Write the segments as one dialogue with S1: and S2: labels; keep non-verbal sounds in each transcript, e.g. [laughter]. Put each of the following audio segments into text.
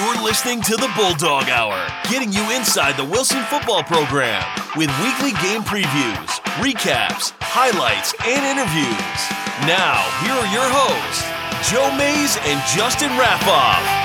S1: You're listening to the Bulldog Hour, getting you inside the Wilson football program with weekly game previews, recaps, highlights, and interviews. Now, here are your hosts, Joe Mays and Justin Raffoff.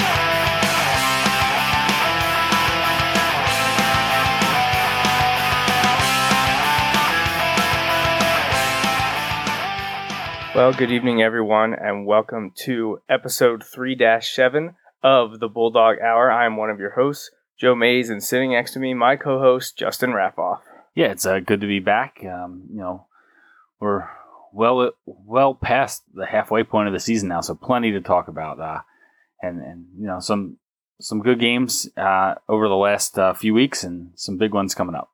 S2: Well, good evening, everyone, and welcome to episode 3 7 of the Bulldog Hour. I'm one of your hosts, Joe Mays, and sitting next to me, my co host, Justin Raffoff.
S3: Yeah, it's uh, good to be back. Um, you know, we're well well past the halfway point of the season now, so plenty to talk about. Uh, and, and, you know, some some good games uh, over the last uh, few weeks and some big ones coming up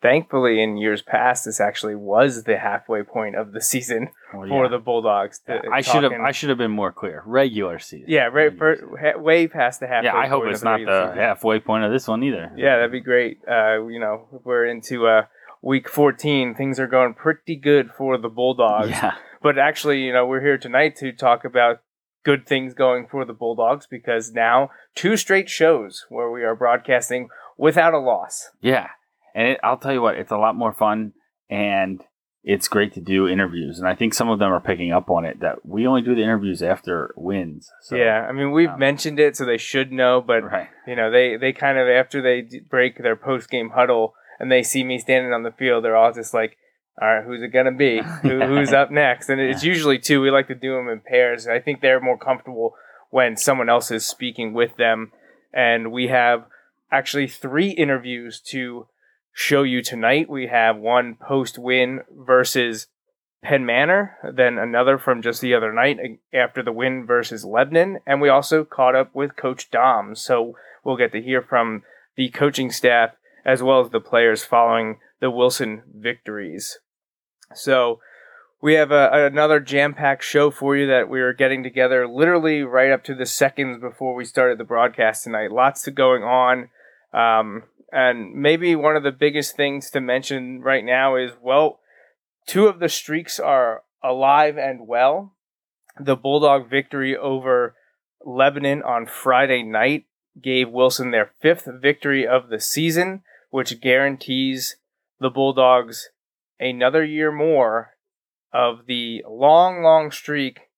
S2: thankfully in years past this actually was the halfway point of the season well, [laughs] for the bulldogs.
S3: Yeah, i should have i should have been more clear. Regular season.
S2: Yeah right for, way past the halfway
S3: yeah i hope it's not the halfway point of this one either.
S2: Yeah that'd be great. Uh, you know we're into uh, week 14 things are going pretty good for the bulldogs.
S3: Yeah.
S2: But actually you know we're here tonight to talk about good things going for the bulldogs because now two straight shows where we are broadcasting without a loss.
S3: Yeah and it, I'll tell you what, it's a lot more fun and it's great to do interviews. And I think some of them are picking up on it that we only do the interviews after wins.
S2: So, yeah, I mean we've um, mentioned it, so they should know. But right. you know, they they kind of after they break their post game huddle and they see me standing on the field, they're all just like. All right, who's it gonna be? [laughs] Who, who's up next? And it's usually two. We like to do them in pairs. I think they're more comfortable when someone else is speaking with them. And we have actually three interviews to show you tonight. We have one post win versus Penn Manor, then another from just the other night after the win versus Lebanon, and we also caught up with Coach Dom. So we'll get to hear from the coaching staff as well as the players following the Wilson victories. So we have a, another jam-packed show for you that we are getting together literally right up to the seconds before we started the broadcast tonight. Lots going on. Um, and maybe one of the biggest things to mention right now is well, two of the streaks are alive and well. The Bulldog victory over Lebanon on Friday night gave Wilson their fifth victory of the season, which guarantees the Bulldogs another year more of the long, long streak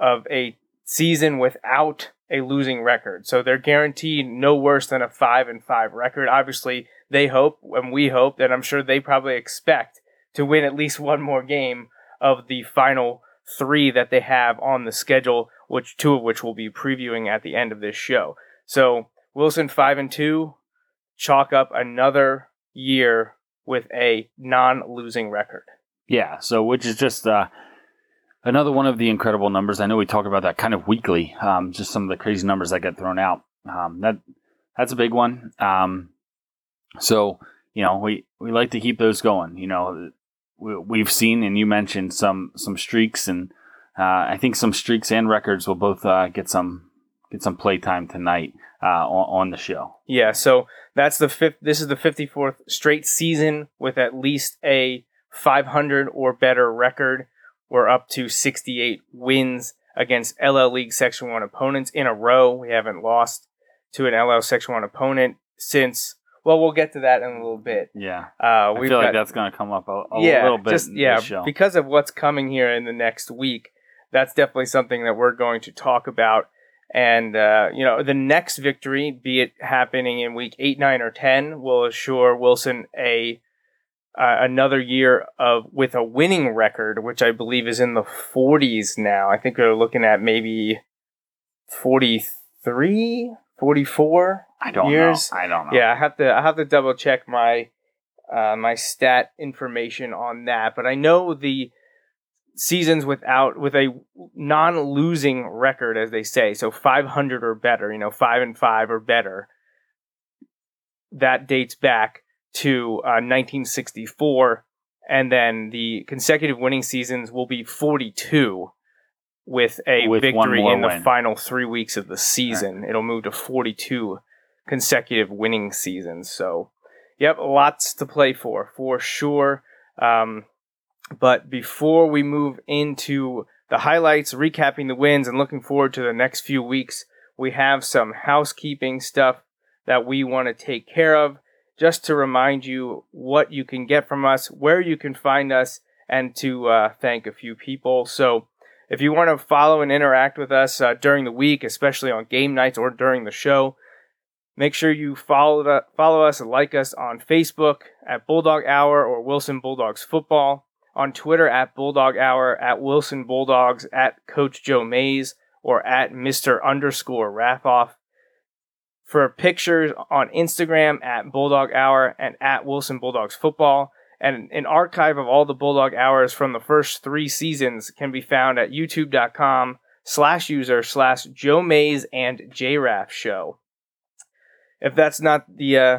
S2: of a season without a losing record. So they're guaranteed no worse than a 5 and 5 record. Obviously, they hope and we hope and I'm sure they probably expect to win at least [laughs] one more game of the final 3 that they have on the schedule, which two of which we'll be previewing at the end of this show. So, Wilson 5 and 2 chalk up another year with a non-losing record.
S3: Yeah, so which is just uh Another one of the incredible numbers. I know we talk about that kind of weekly. Um, just some of the crazy numbers that get thrown out. Um, that that's a big one. Um, so you know we we like to keep those going. You know we, have seen and you mentioned some some streaks and uh, I think some streaks and records will both uh, get some get some playtime tonight uh, on, on the show.
S2: Yeah. So that's the fifth. This is the fifty fourth straight season with at least a 500 or better record. We're up to 68 wins against LL League Section 1 opponents in a row. We haven't lost to an LL Section 1 opponent since. Well, we'll get to that in a little bit.
S3: Yeah, uh, I feel got, like that's going to come up a, a
S2: yeah,
S3: little bit.
S2: Just, yeah, because of what's coming here in the next week. That's definitely something that we're going to talk about. And uh, you know, the next victory, be it happening in week eight, nine, or ten, will assure Wilson a uh, another year of with a winning record, which I believe is in the 40s now. I think we're looking at maybe 43, 44
S3: I don't
S2: years.
S3: know. I don't know.
S2: Yeah, I have to I have to double check my uh, my stat information on that, but I know the seasons without with a non-losing record as they say so 500 or better you know 5 and 5 or better that dates back to uh, 1964, and then the consecutive winning seasons will be 42 with a with victory in the
S3: win.
S2: final three weeks of the season. Right. It'll move to 42 consecutive winning seasons. So, yep, lots to play for, for sure. Um, but before we move into the highlights, recapping the wins, and looking forward to the next few weeks we have some housekeeping stuff that we want to take care of just to remind you what you can get from us, where you can find us, and to uh, thank a few people. So, if you want to follow and interact with us uh, during the week, especially on game nights or during the show, make sure you follow the, follow us and like us on Facebook at Bulldog Hour or Wilson Bulldogs Football, on Twitter at Bulldog Hour, at Wilson Bulldogs, at Coach Joe Mays, or at Mr. underscore Raffoff. For pictures on Instagram at Bulldog Hour and at Wilson Bulldogs Football. And an archive of all the Bulldog Hours from the first three seasons can be found at youtube.com slash user slash Joe Mays and JRAF show. If that's not the uh,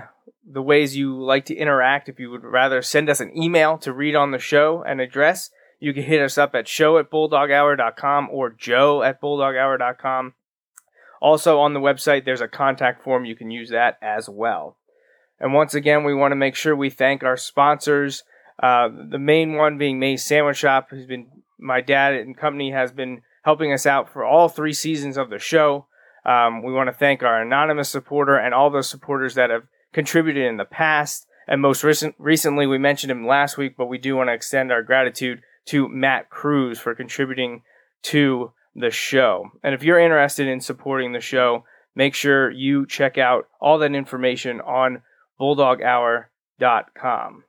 S2: the ways you like to interact, if you would rather send us an email to read on the show and address, you can hit us up at show at bulldoghour.com or joe at bulldoghour.com. Also on the website, there's a contact form. You can use that as well. And once again, we want to make sure we thank our sponsors. Uh, the main one being May's Sandwich Shop, who's been my dad and company has been helping us out for all three seasons of the show. Um, we want to thank our anonymous supporter and all those supporters that have contributed in the past. And most recent, recently, we mentioned him last week, but we do want to extend our gratitude to Matt Cruz for contributing to the show. And if you're interested in supporting the show, make sure you check out all that information on bulldoghour.com.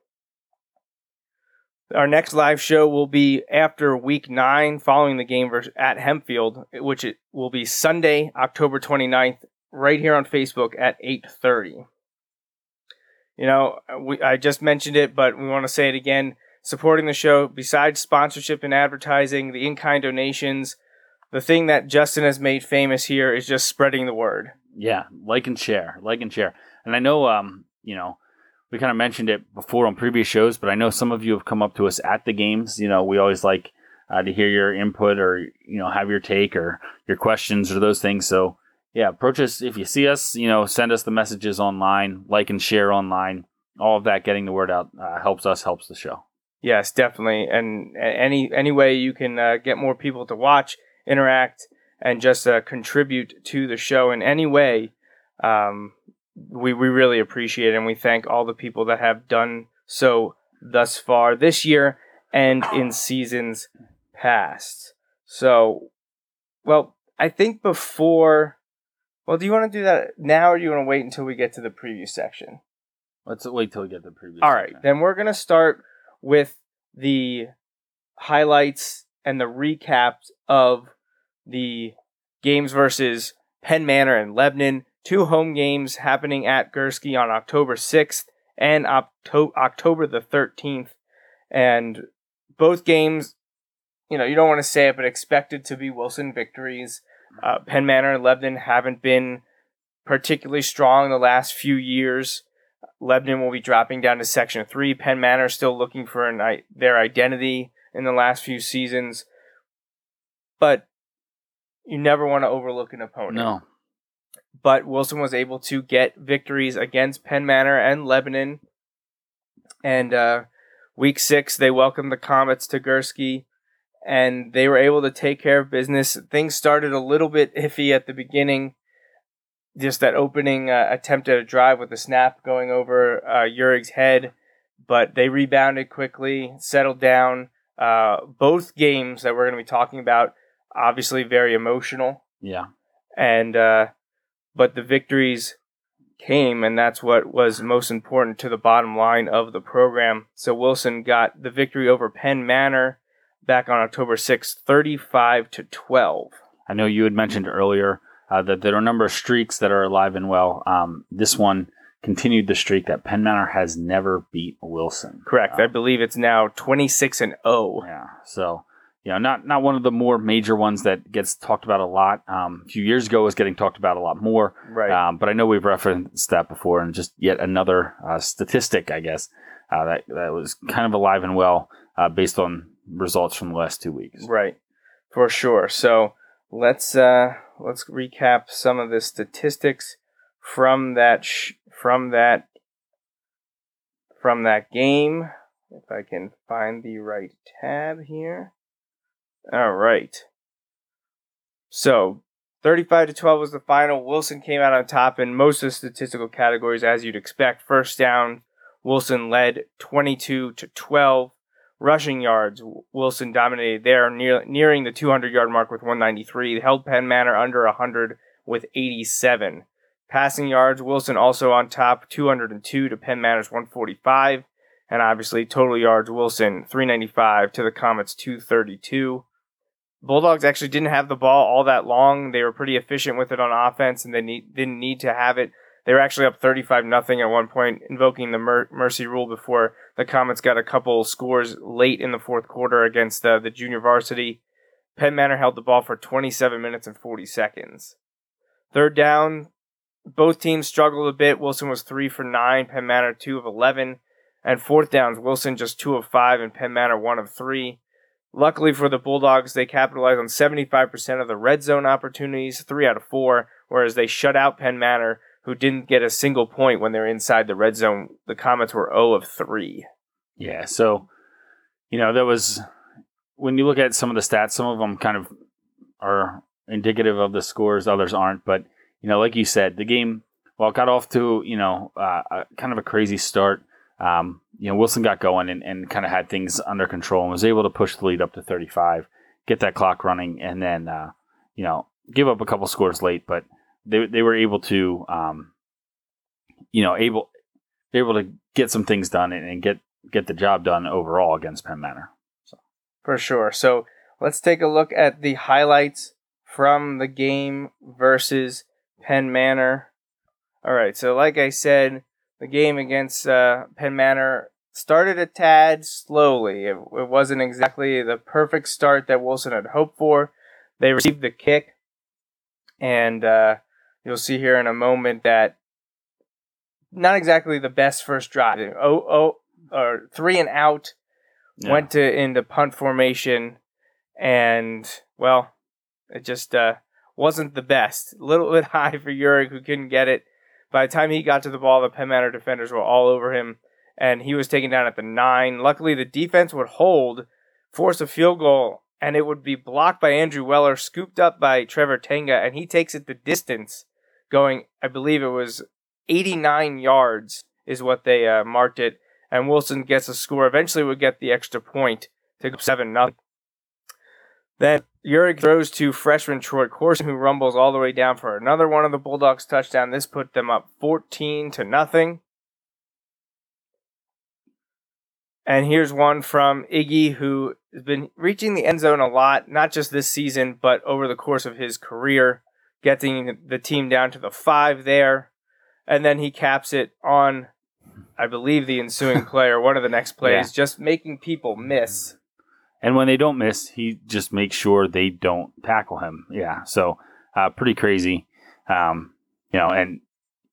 S2: Our next live show will be after week nine, following the game at Hempfield, which it will be Sunday, October 29th, right here on Facebook at 8:30. You know, we, I just mentioned it, but we want to say it again. Supporting the show, besides sponsorship and advertising, the in-kind donations, the thing that Justin has made famous here is just spreading the word.
S3: Yeah, like and share, like and share. And I know, um, you know, we kind of mentioned it before on previous shows, but I know some of you have come up to us at the games. You know, we always like uh, to hear your input or you know have your take or your questions or those things. So yeah, approach us if you see us. You know, send us the messages online, like and share online. All of that, getting the word out, uh, helps us, helps the show.
S2: Yes, definitely. And any any way you can uh, get more people to watch, interact, and just uh, contribute to the show in any way, um, we, we really appreciate it. And we thank all the people that have done so thus far this year and in seasons past. So, well, I think before. Well, do you want to do that now or do you want to wait until we get to the preview section?
S3: Let's wait till we get the preview.
S2: All right, section. then we're going to start with the highlights and the recaps of the games versus Penn Manor and Lebanon two home games happening at Gursky on October 6th and Octo- October the 13th. And both games, you know, you don't want to say it, but expected to be Wilson victories. Uh, Penn Manor and Lebanon haven't been particularly strong in the last few years. Lebanon will be dropping down to Section 3. Penn Manor still looking for an, their identity in the last few seasons. But you never want to overlook an opponent.
S3: No
S2: but Wilson was able to get victories against Penn Manor and Lebanon. And uh, week six, they welcomed the Comets to Gursky, and they were able to take care of business. Things started a little bit iffy at the beginning. Just that opening uh, attempt at a drive with a snap going over uh, Uhrig's head, but they rebounded quickly, settled down. Uh, both games that we're going to be talking about, obviously very emotional.
S3: Yeah.
S2: And uh, but the victories came, and that's what was most important to the bottom line of the program. So Wilson got the victory over Penn Manor back on October 6th, 35 to 12.
S3: I know you had mentioned earlier uh, that there are a number of streaks that are alive and well. Um, this one continued the streak that Penn Manor has never beat Wilson.
S2: Correct. Um, I believe it's now 26 and 0.
S3: Yeah. So you know, not not one of the more major ones that gets talked about a lot. Um, a few years ago, was getting talked about a lot more.
S2: Right.
S3: Um, but I know we've referenced that before, and just yet another uh, statistic, I guess, uh, that that was kind of alive and well uh, based on results from the last two weeks.
S2: Right, for sure. So let's uh, let's recap some of the statistics from that sh- from that from that game. If I can find the right tab here. All right. So, 35 to 12 was the final. Wilson came out on top in most of the statistical categories, as you'd expect. First down, Wilson led 22 to 12. Rushing yards, Wilson dominated there, near, nearing the 200 yard mark with 193. They held Penn Manor under 100 with 87. Passing yards, Wilson also on top, 202 to Penn Manor's 145. And obviously, total yards, Wilson 395 to the Comets 232. Bulldogs actually didn't have the ball all that long. They were pretty efficient with it on offense, and they need, didn't need to have it. They were actually up 35 nothing at one point, invoking the mer- mercy rule before the Comets got a couple scores late in the fourth quarter against uh, the junior varsity. Penn Manor held the ball for 27 minutes and 40 seconds. Third down, both teams struggled a bit. Wilson was 3 for 9, Penn Manor 2 of 11. And fourth downs, Wilson just 2 of 5, and Penn Manor 1 of 3. Luckily for the Bulldogs, they capitalized on 75% of the red zone opportunities, 3 out of 4, whereas they shut out Penn Manor, who didn't get a single point when they're inside the red zone. The Comets were 0 of 3.
S3: Yeah, so, you know, there was, when you look at some of the stats, some of them kind of are indicative of the scores, others aren't. But, you know, like you said, the game, well, got off to, you know, uh, a, kind of a crazy start um, you know, Wilson got going and, and kind of had things under control and was able to push the lead up to 35, get that clock running, and then, uh, you know, give up a couple scores late, but they, they were able to, um, you know, able, able to get some things done and, and, get, get the job done overall against Penn Manor.
S2: So. For sure. So let's take a look at the highlights from the game versus Penn Manor. All right. So like I said, the game against uh, Penn Manor started a tad slowly. It, it, wasn't exactly the perfect start that Wilson had hoped for. They received the kick, and uh, you'll see here in a moment that not exactly the best first drive. Oh, oh, or three and out. Yeah. Went to into punt formation, and well, it just uh, wasn't the best. A little bit [laughs] high for Uhrig, who couldn't get it. By the time he got to the ball, the Penn Manor defenders were all over him, and he was taken down at the nine. Luckily, the defense would hold, force a field goal, and it would be blocked by Andrew Weller, scooped up by Trevor Tenga, and he takes it the distance, going, I believe it was 89 yards is what they uh, marked it, and Wilson gets a score. Eventually, would get the extra point to go seven nothing. Then Uhrig throws to freshman Troy Corson, who rumbles all the way down for another one of the Bulldogs' touchdown. This put them up 14 to nothing. And here's one from Iggy, who has been reaching the end zone a lot, not just this season, but over the course of his career, getting the team down to the five there. And then he caps it on, I believe, the ensuing [laughs] play or one of the next plays, yeah. just making people miss.
S3: And when they don't miss, he just makes sure they don't tackle him. Yeah, so uh, pretty crazy. Um, you know, and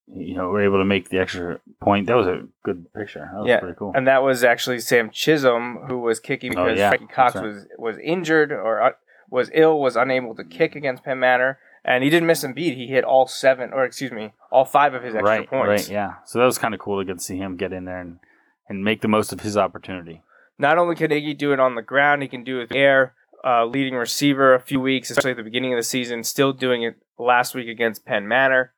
S3: you know we're able to make the extra point. That was a good picture. That was
S2: yeah,
S3: pretty cool.
S2: And that was actually Sam Chisholm who was kicking oh, because oh, yeah. Frankie Cox right. was was injured or uh, was ill, was unable to kick against Penn Manor. And he didn't miss a beat. He hit all seven, or excuse me, all five of his extra
S3: right,
S2: points.
S3: Right, yeah. So that was kind of cool to get to see him get in there and, and make the most of his opportunity.
S2: Not only can Iggy do it on the ground, he can do it air. Uh, leading receiver a few weeks, especially at the beginning of the season. Still doing it last week against Penn Manor.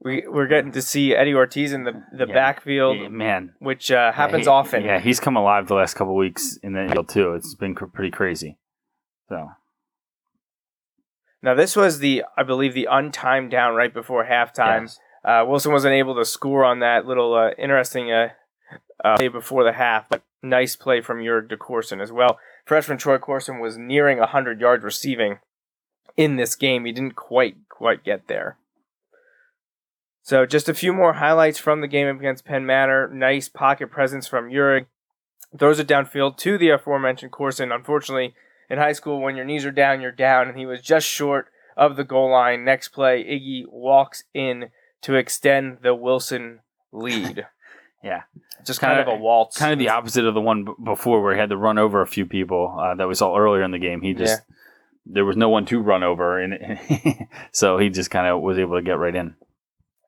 S2: We we're getting to see Eddie Ortiz in the the yeah. backfield,
S3: yeah, man,
S2: which uh, happens
S3: yeah, he,
S2: often.
S3: Yeah, he's come alive the last couple weeks in the field too. It's been pretty crazy. So
S2: now this was the I believe the untimed down right before halftime. Yes. Uh, Wilson wasn't able to score on that little uh, interesting uh, before the half, but nice play from your DeCourson as well. Freshman Troy Corson was nearing 100 yards receiving in this game. He didn't quite quite get there. So just a few more highlights from the game against Penn Manor. Nice pocket presence from Uhrig. Throws it downfield to the aforementioned Corson. Unfortunately, in high school, when your knees are down, you're down, and he was just short of the goal line. Next play, Iggy walks in to extend the Wilson lead. [laughs]
S3: Yeah,
S2: just kind, kind of, of, a waltz.
S3: Kind of the opposite of the one b- before where he had to run over a few people uh, that we saw earlier in the game. He just yeah. there was no one to run over, and [laughs] so he just kind of was able to get right in.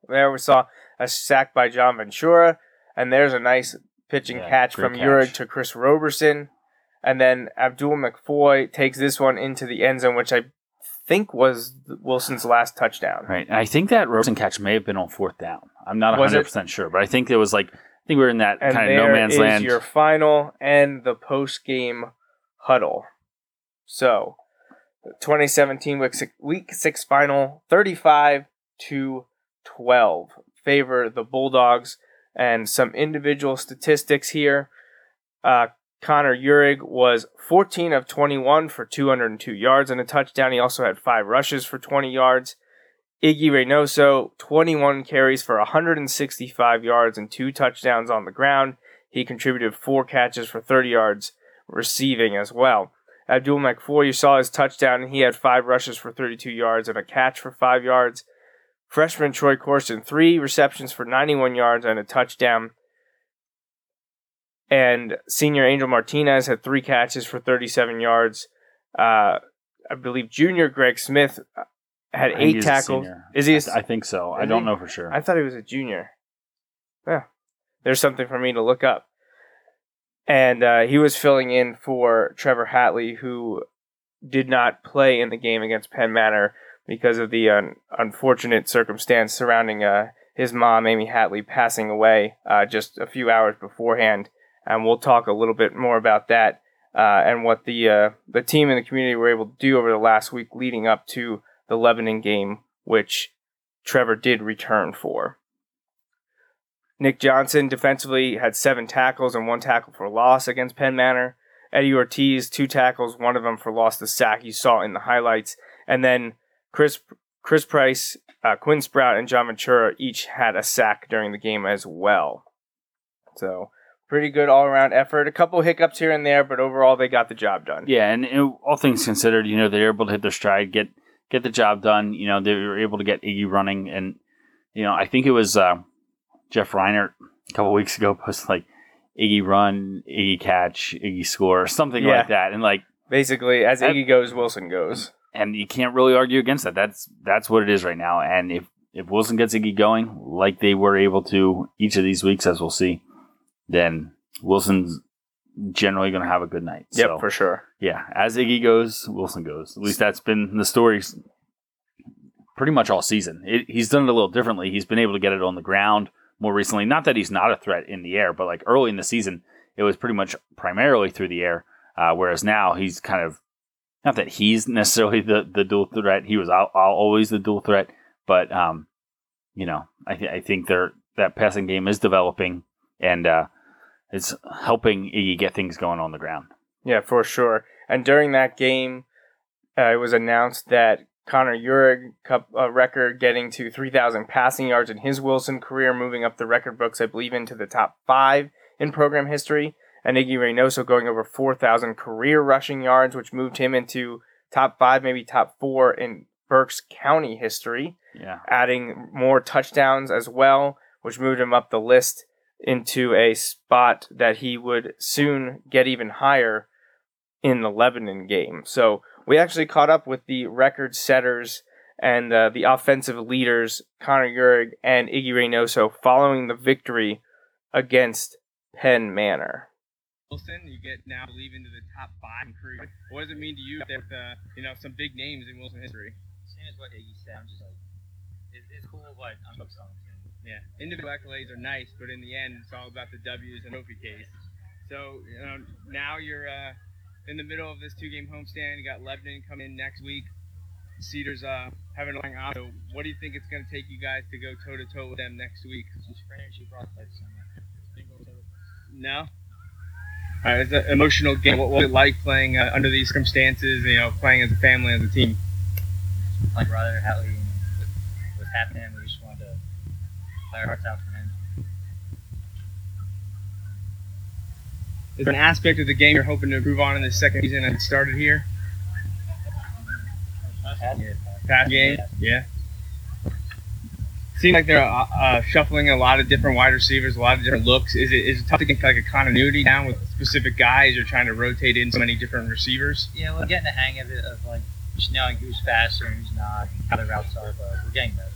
S2: There we saw a sack by John Ventura, and there's a nice pitching yeah, catch from catch. To Chris Roberson. And then Abdul McFoy takes this one into the end zone, which I think was Wilson's last touchdown.
S3: Right. I think that Rosen catch may have been on fourth down. I'm not 100% sure, but I think it was like, I think we were in that and kind of no man's land.
S2: your final and the post game huddle. So, 2017 week six, week six final, 35 to 12, favor the Bulldogs. And some individual statistics here. Uh, Connor Uhrig was 14 of 21 for 202 yards and a touchdown. He also had five rushes for 20 yards. Iggy Reynoso, 21 carries for 165 yards and two touchdowns on the ground. He contributed four catches for 30 yards receiving as well. Abdul McFoy, you saw his touchdown, and he had five rushes for 32 yards and a catch for five yards. Freshman Troy Corson, three receptions for 91 yards and a touchdown. And senior Angel Martinez had three catches for 37 yards. Uh, I believe junior Greg Smith uh, had eight tackles.
S3: Is he? A, I think so. I don't he? know for sure.
S2: I thought he was a junior. Yeah, there's something for me to look up. And uh, he was filling in for Trevor Hatley, who did not play in the game against Penn Manor because of the uh, unfortunate circumstance surrounding uh, his mom, Amy Hatley, passing away uh, just a few hours beforehand and we'll talk a little bit more about that uh, and what the uh, the team and the community were able to do over the last week leading up to the Lebanon game, which Trevor did return for. Nick Johnson defensively had seven tackles and one tackle for loss against Penn Manor. Eddie Ortiz, two tackles, one of them for loss the sack you saw in the highlights. And then Chris Chris Price, uh, Quinn Sprout, and John Ventura each had a sack during the game as well. So pretty good all around effort. A couple hiccups here and there, but overall they got the job done.
S3: Yeah, and, all things considered, you know they were able to hit their stride, get get the job done. You know they were able to get Iggy running, and you know I think it was uh, Jeff Reinert a couple weeks ago posted like Iggy run, Iggy catch, Iggy score, something yeah. like that, and like
S2: basically as that, Iggy goes, Wilson goes,
S3: and you can't really argue against that. That's that's what it is right now, and if if Wilson gets Iggy going like they were able to each of these weeks, as we'll see then Wilson's generally going to have a good night.
S2: Yep, so, for sure.
S3: Yeah, as Iggy goes, Wilson goes. At least that's been the story pretty much all season. It, he's done it a little differently. He's been able to get it on the ground more recently. Not that he's not a threat in the air, but like early in the season, it was pretty much primarily through the air. Uh, whereas now he's kind of not that he's necessarily the, the dual threat. He was always the dual threat, but um, you know, I, th- I think they that passing game is developing, and uh, it's helping Iggy get things going on the ground.
S2: Yeah, for sure. And during that game, uh, it was announced that Connor Uhrig cup uh, record getting to 3,000 passing yards in his Wilson career, moving up the record books, I believe, into the top five in program history. And Iggy Reynoso going over 4,000 career rushing yards, which moved him into top five, maybe top four in Berks County history.
S3: Yeah.
S2: Adding more touchdowns as well, which moved him up the list into a spot that he would soon get even higher in the Lebanon game. So we actually caught up with the record setters and uh, the offensive leaders, Connor Uhrig and Iggy Reynoso, following the victory against Penn Manor.
S4: Wilson, you get now believe into the top five in career. What does it mean to you with uh, you know some big names in Wilson history?
S5: Same as what Iggy said. I'm just like, it, it's cool, but I'm focused on
S4: yeah, individual accolades are nice, but in the end, it's all about the W's and trophy case. So you know, now you're uh, in the middle of this two-game homestand. You got Lebanon coming in next week. Cedars uh, having a long off. So what do you think it's going to take you guys to go toe to toe with them next week? No. All right, it's an emotional game. What was it like playing uh, under these circumstances? You know, playing as a family, as a team.
S5: Like rather Ryder Hatley, what's happening? We just wanted to our hearts out for him.
S4: Is there an aspect of the game you're hoping to improve on in the second season and started here? Pass game, yeah. Seems like they're uh, uh, shuffling a lot of different wide receivers, a lot of different looks. Is it is it tough to get like a continuity down with specific guys? You're trying to rotate in so many different receivers.
S5: Yeah, we're getting the hang of it of like just knowing who's faster and who's not, how the routes are, but we're getting better.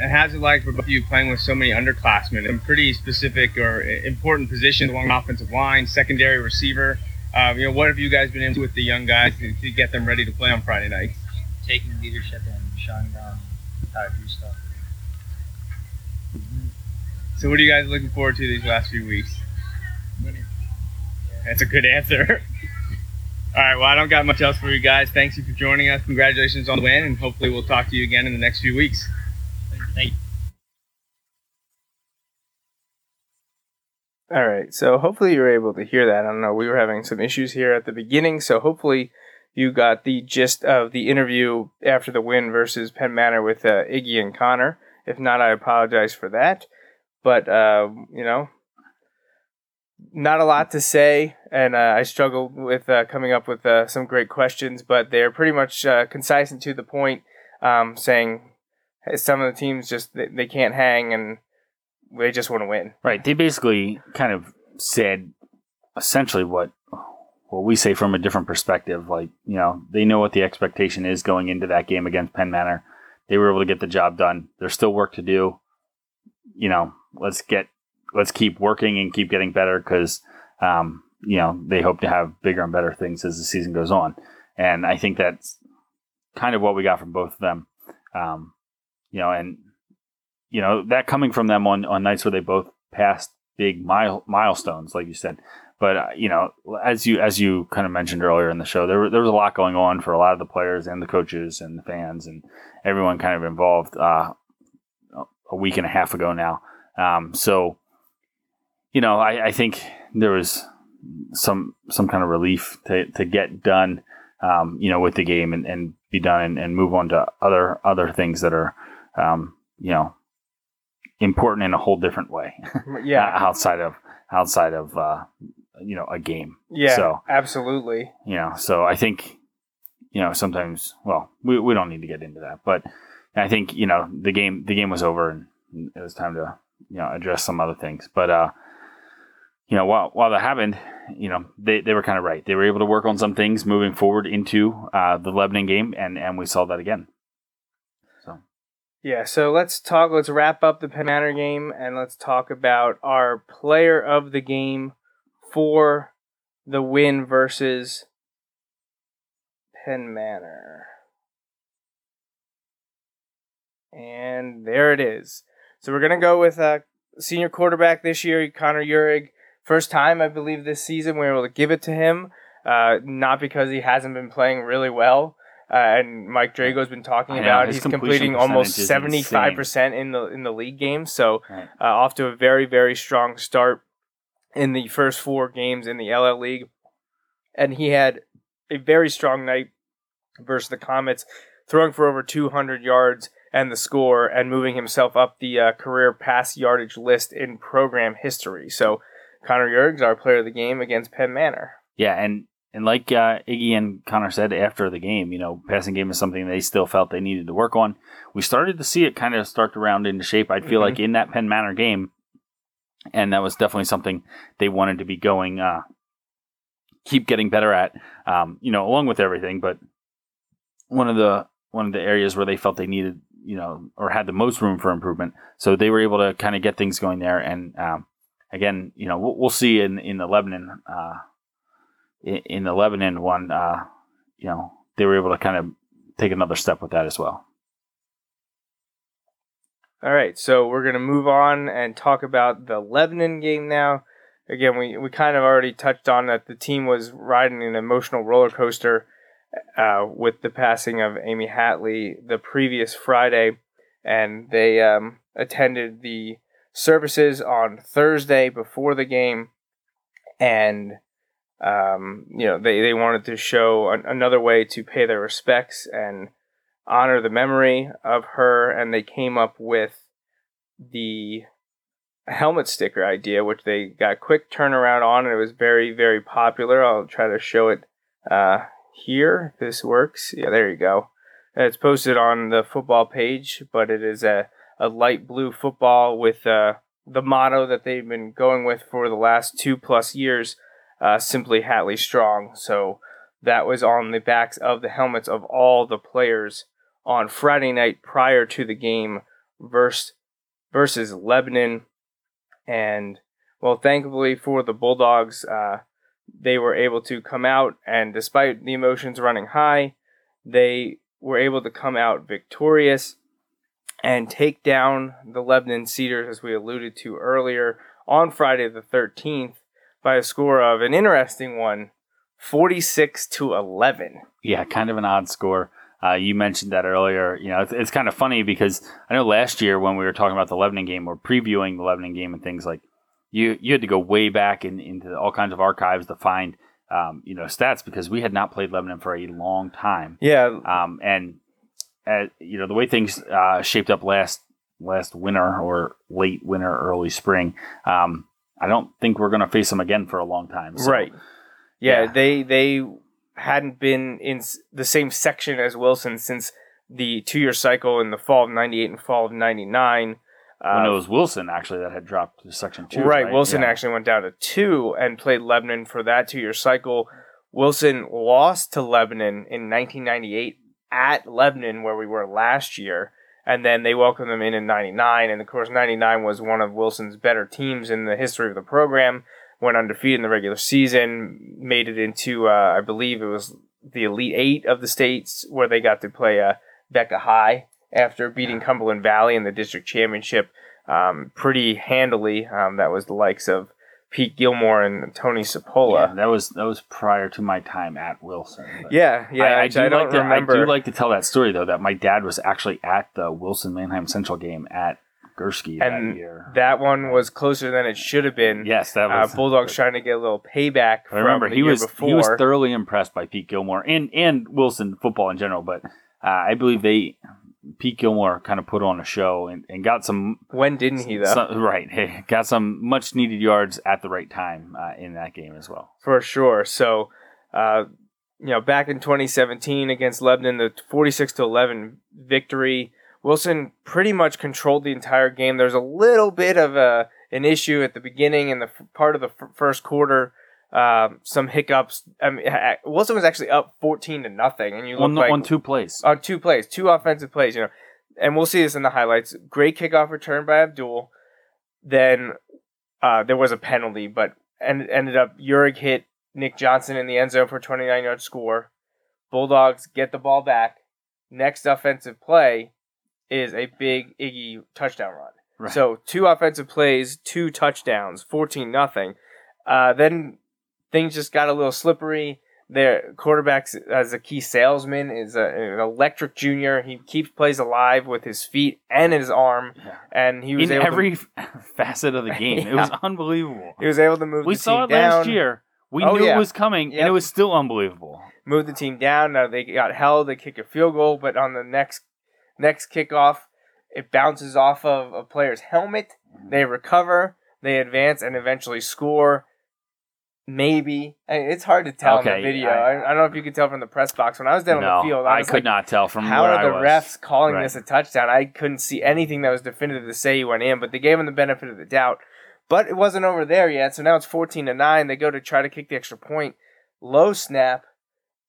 S4: And how's it like for both of you playing with so many underclassmen in pretty specific or important positions along the offensive line, secondary receiver? Uh, you know, what have you guys been into with the young guys to, to get them ready to play on Friday night?
S5: Taking leadership and showing them how to do stuff.
S4: So, what are you guys looking forward to these last few weeks? Winning. That's a good answer. [laughs] All right, well, I don't got much else for you guys. Thanks you for joining us. Congratulations on the win, and hopefully we'll talk to you again in the next few weeks.
S5: Thank you.
S2: All right, so hopefully you were able to hear that. I don't know, we were having some issues here at the beginning, so hopefully you got the gist of the interview after the win versus Penn Manor with uh, Iggy and Connor. If not, I apologize for that. But, uh, you know, not a lot to say, and uh, I struggled with uh, coming up with uh, some great questions, but they're pretty much uh, concise and to the point, um, saying some of the teams just they, they can't hang and they just want to win.
S3: Right. They basically kind of said essentially what what we say from a different perspective. Like you know, they know what the expectation is going into that game against Penn Manor. They were able to get the job done. There's still work to do. You know, let's get let's keep working and keep getting better because um, you know they hope to have bigger and better things as the season goes on. And I think that's kind of what we got from both of them. Um, you know, and you know that coming from them on on nights where they both passed big mile, milestones, like you said. But uh, you know, as you as you kind of mentioned earlier in the show, there there was a lot going on for a lot of the players and the coaches and the fans and everyone kind of involved. Uh, a week and a half ago now, um, so you know, I, I think there was some some kind of relief to, to get done, um, you know, with the game and, and be done and, and move on to other other things that are, um, you know, important in a whole different way. [laughs]
S2: Yeah,
S3: outside of outside of uh, you know a game.
S2: Yeah,
S3: so
S2: absolutely.
S3: You know, so I think you know sometimes. Well, we we don't need to get into that, but I think you know the game the game was over and it was time to you know address some other things, but. uh you know, while while that happened, you know, they, they were kind of right. They were able to work on some things moving forward into uh, the Lebanon game, and and we saw that again.
S2: Yeah. So let's talk. Let's wrap up the Penn Manor game, and let's talk about our player of the game for the win versus Penn Manor. And there it is. So we're gonna go with a uh, senior quarterback this year, Connor Uhrig. First time, I believe, this season we were able to give it to him. Uh, not because he hasn't been playing really well. Uh, and Mike Drago's been talking about he's completing almost seventy five percent in the in the league game, So right. uh, off to a very very strong start in the first four games in the LL League, and he had a very strong night versus the Comets, throwing for over two hundred yards and the score, and moving himself up the uh, career pass yardage list in program history. So Connor Yergs, our player of the game against Penn Manor.
S3: Yeah, and and like uh, Iggy and Connor said after the game, you know, passing game is something they still felt they needed to work on. We started to see it kind of start to round into shape. I'd feel mm-hmm. like in that Penn Manor game, and that was definitely something they wanted to be going, uh, keep getting better at. Um, you know, along with everything, but one of the one of the areas where they felt they needed, you know, or had the most room for improvement. So they were able to kind of get things going there, and um, again, you know, we'll, we'll see in in the Lebanon uh, in, in, the Lebanon one, uh, you know, they were able to kind of take another step with that as well.
S2: All right, so we're going to move on and talk about the Lebanon game now. Again, we, we kind of already touched on that the team was riding an emotional roller coaster uh, with the passing of Amy Hatley the previous Friday, and they um, attended the services on Thursday before the game, and um, you know they, they wanted to show an, another way to pay their respects and honor the memory of her, and they came up with the helmet sticker idea, which they got quick turnaround on, and it was very very popular. I'll try to show it uh, here. This works, yeah, there you go. it's posted on the football page, but it is a a light blue football with uh, the motto that they've been going with for the last two plus years, uh, simply Hatley Strong. So that was on the backs of the helmets of all the players on Friday night prior to the game versus versus Lebanon, and well, thankfully for the Bulldogs, uh, they were able to come out, and despite the emotions running high, they were able to come out victorious and take down the Lebanon Cedars, as we alluded to earlier, on Friday the 13th by a score of an interesting one 46 to 11.
S3: Yeah, kind of an odd score. Uh, you mentioned that earlier. You know, it's, it's, kind of funny because I know last year when we were talking about the Lebanon game or previewing the Lebanon game and things like you, you had to go way back in, into all kinds of archives to find um, you know stats because we had not played Lebanon for a long time.
S2: Yeah,
S3: um, and uh, you know the way things uh, shaped up last last winter or late winter, early spring. Um, I don't think we're going to face them again for a long time. So,
S2: right. Yeah, yeah, they they hadn't been in the same section as Wilson since the two year cycle in the fall of '98 and fall of '99.
S3: When uh, it was Wilson actually that had dropped to section two.
S2: Right, right? Wilson yeah. actually went down to two and played Lebanon for that two year cycle. Wilson lost to Lebanon in 1998 at Lebanon, where we were last year and then they welcomed them in in 99 and of course 99 was one of wilson's better teams in the history of the program. Went undefeated in the regular season made it into uh, i believe it was the elite eight of the states where they got to play uh, becca high after beating cumberland valley in the district championship. Um, pretty handily um, that was the likes of Pete Gilmore and Tony Sapola.
S3: Yeah, that was that was prior to my time at Wilson.
S2: Yeah, yeah. I, I do I
S3: like
S2: to, remember.
S3: I do like to tell that story though that my dad was actually at the Wilson Manheim Central game at Gursky
S2: and
S3: that year.
S2: That one was closer than it should have been.
S3: Yes, that uh, was
S2: uh, Bulldogs trying to get a little payback. I remember
S3: he
S2: was
S3: before. he was thoroughly impressed by Pete Gilmore and and Wilson football in general, but uh, I believe they Pete Gilmore kind of put on a show and, and got some.
S2: When didn't he though?
S3: Some, right, [laughs] hey, got some much needed yards at the right time uh, in that game as well.
S2: For sure. So, uh, you know, back in 2017 against Lebanon, the 46 to 11 victory. Wilson pretty much controlled the entire game. There's a little bit of a an issue at the beginning and the f- part of the f- first quarter um, some hiccups. I mean, Wilson was actually up fourteen to nothing, and you look
S3: on,
S2: like
S3: on two plays,
S2: on two plays, two offensive plays. You know, and we'll see this in the highlights. Great kickoff return by Abdul. Then uh, there was a penalty, but and ended up Uhrig hit Nick Johnson in the end zone for a 29 yard score. Bulldogs get the ball back. Next offensive play is a big Iggy touchdown run. Right. So two offensive plays, two touchdowns, 14 nothing. Uh, then things just got a little slippery. Their quarterback as a key salesman is a, an electric junior. He keeps plays alive with his feet and his arm, yeah. and he was
S3: in every to, [laughs] facet of the game. yeah. It was [laughs] unbelievable.
S2: He was able to move. The team.
S3: We saw it down. last year. We oh, knew yeah. it was coming, yep. and it was still unbelievable.
S2: Moved the team down. Now they got held. They kick a field goal, but on the next next kickoff, it bounces off of a player's helmet. Mm-hmm. They recover. They advance and eventually score Maybe I mean, it's hard to tell okay, in the video. I, I, don't know if you could tell from the press box when I was down no, on the field. I,
S3: I could
S2: like,
S3: not tell from
S2: how
S3: are
S2: the refs calling right. this a touchdown. I couldn't see anything that was definitive to say he went in, but they gave him the benefit of the doubt. But it wasn't over there yet, so now it's fourteen to nine. They go to try to kick the extra point. Low snap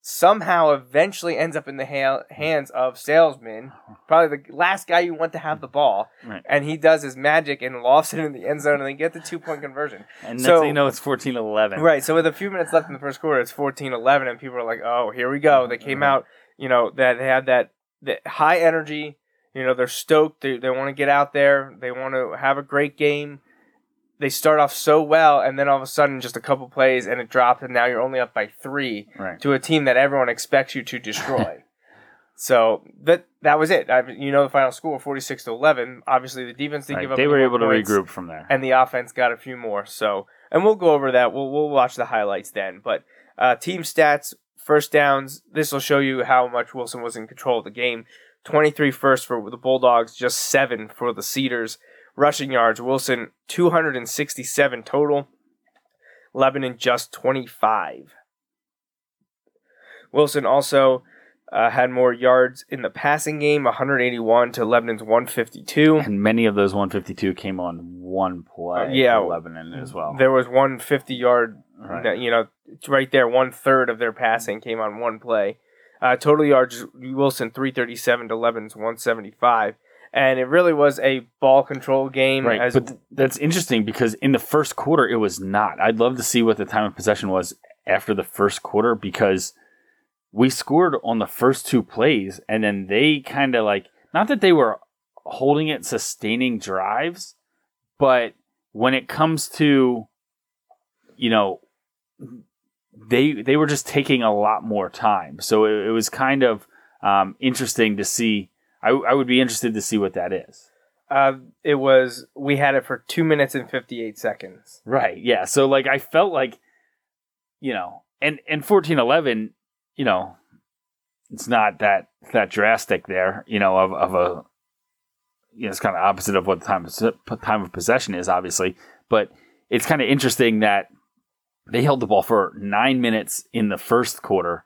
S2: somehow eventually ends up in the ha- hands of salesman, probably the last guy you want to have the ball, right. and he does his magic and lofts it in the end zone, and they get the two point conversion.
S3: And so you know it's 14-11.
S2: Right. So with a few minutes left in the first quarter, it's 14-11, and people are like, "Oh, here we go." They came out, you know, that they had that that high energy. You know, they're stoked. They, they want to get out there. They want to have a great game they start off so well, and then all of a sudden, just a couple plays, and it drops, and now you're only up by three
S3: right.
S2: to a team that everyone expects you to destroy. [laughs] so that that was it. I, you know the final score, forty six to eleven. Obviously, the defense didn't right. give up.
S3: They were able
S2: to
S3: regroup from there,
S2: and the offense got a few more. So, and we'll go over that. We'll we'll watch the highlights then. But uh, team stats, first downs. This will show you how much Wilson was in control of the game. 23 first for the Bulldogs, just seven for the Cedars rushing yards. Wilson 267 total. Lebanon just 25. Wilson also uh, had more yards in the passing game, 181 to Lebanon's 152.
S3: And many of those 152 came on one play. Uh, yeah, Lebanon as well.
S2: There was one 50 yard, right. you know, right there, one third of their passing came on one play. Uh, total yards, Wilson 337 to Lebanon's 175 and it really was a ball control game.
S3: Right,
S2: As
S3: but th- that's interesting because in the first quarter it was not. I'd love to see what the time of possession was after the first quarter because we scored on the first two plays and then they kind of like not that they were holding it, sustaining drives, but when it comes to you know they they were just taking a lot more time. So it, it was kind of um, interesting to see. I, I would be interested to see what that is.
S2: uh, it was we had it for two minutes and fifty eight seconds.
S3: Right. Yeah. So like I felt like you know, and and fourteen eleven, you know, it's not that that drastic there, you know, of of a you know, it's kind of opposite of what the time of, time of possession is, obviously, but it's kind of interesting that they held the ball for nine minutes in the first quarter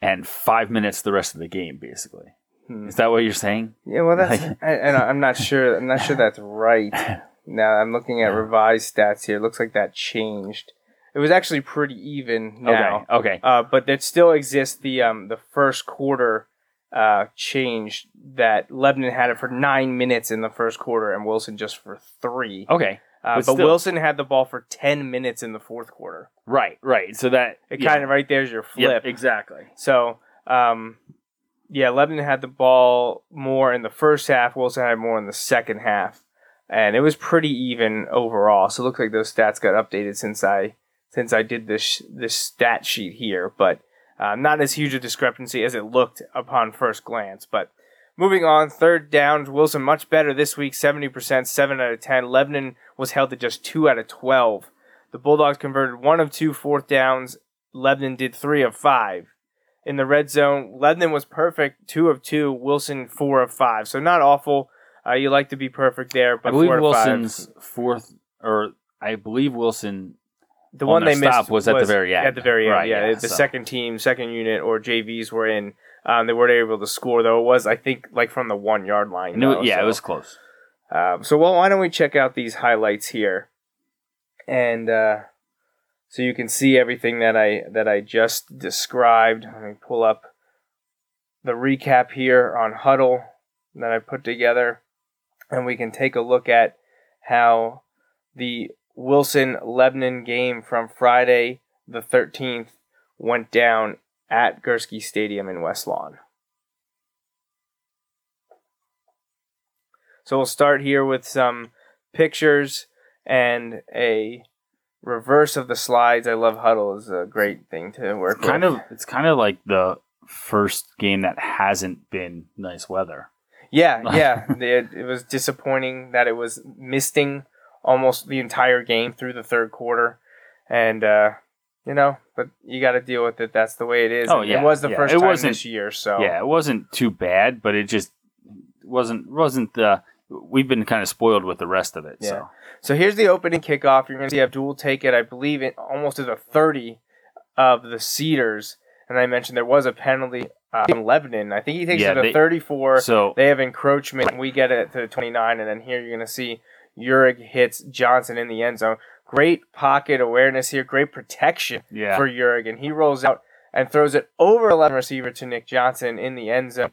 S3: and five minutes the rest of the game, basically.
S2: Hmm.
S3: Is that what you're saying?
S2: Yeah, well, that's
S3: Like-
S2: I, and I'm not sure. I'm not sure that's right. [laughs] Now I'm looking at revised stats here. It looks like that changed. It was actually pretty even now,
S3: Okay. Okay.
S2: uh, but there still exists the um, the first quarter uh, change that Lebanon had it for nine minutes in the first quarter and Wilson just for three.
S3: Okay.
S2: Uh,
S3: but
S2: but
S3: still.
S2: Wilson had the ball for ten minutes in the fourth quarter.
S3: Right. Right. So that
S2: It
S3: yeah.
S2: kind of right there's your
S3: Yep,
S2: flip.
S3: exactly.
S2: So, um, yeah, Lebanon had the ball more in the first half. Wilson had more in the second half, and it was pretty even overall. So it looks like those stats got updated since I since I did this this stat sheet here, but uh, not as huge a discrepancy as it looked upon first glance. But moving on, third downs, Wilson much better this week, seventy percent, seven out of ten. Lebanon was held to just two out of twelve. The Bulldogs converted one of two fourth downs. Lebanon did three of five in the red zone. Lebanon was perfect, two of two. Wilson four of five. So not awful. Uh, you like to be perfect there, but
S3: I believe
S2: four to five.
S3: Wilson's fourth, or I believe Wilson.
S2: the
S3: on
S2: one they missed
S3: was at the very end.
S2: At the very end,
S3: Right,
S2: yeah.
S3: yeah,
S2: the
S3: so.
S2: second team, second unit, or JVs were in. Um, they weren't able to score though. It was, I think, like from the one yard line. Though,
S3: yeah,
S2: so.
S3: it was close.
S2: Um, so, well, why don't we check out these highlights here, and uh, so you can see everything that I that I just described. Let me pull up the recap here on Huddle that I put together, and we can take a look at how the Wilson Lebanon game from Friday the thirteenth went down at Gursky Stadium in West Lawn. So we'll start here with some pictures and a reverse of the slides. I love Huddle is a great thing to work
S3: It's kind
S2: with.
S3: of, it's kind of like the first game that hasn't been nice weather.
S2: yeah, [laughs] yeah. it, it was disappointing that it was misting almost the entire game through the third quarter, and uh, you know, but you got to deal with it. That's the way it is.
S3: Oh, yeah,
S2: it was the
S3: yeah.
S2: first
S3: It
S2: time
S3: wasn't-
S2: this year, so
S3: Yeah, it wasn't too bad, but it just wasn't wasn't the. We've been kind of spoiled with the rest of it.
S2: Yeah.
S3: So
S2: So here's the opening kickoff. You're going to see Abdul take it, I believe, it almost to the 30 of the Cedars. And I mentioned there was a penalty uh, in Lebanon. I think he takes
S3: Yeah,
S2: it to
S3: they-
S2: 34.
S3: so
S2: they have encroachment. We get it to 29. And then here you're going to see Uhrig hits Johnson in the end zone. Great pocket awareness here. Great protection
S3: yeah,
S2: for Uhrig. And he rolls out and throws it over 11 receiver to Nick Johnson in the end zone.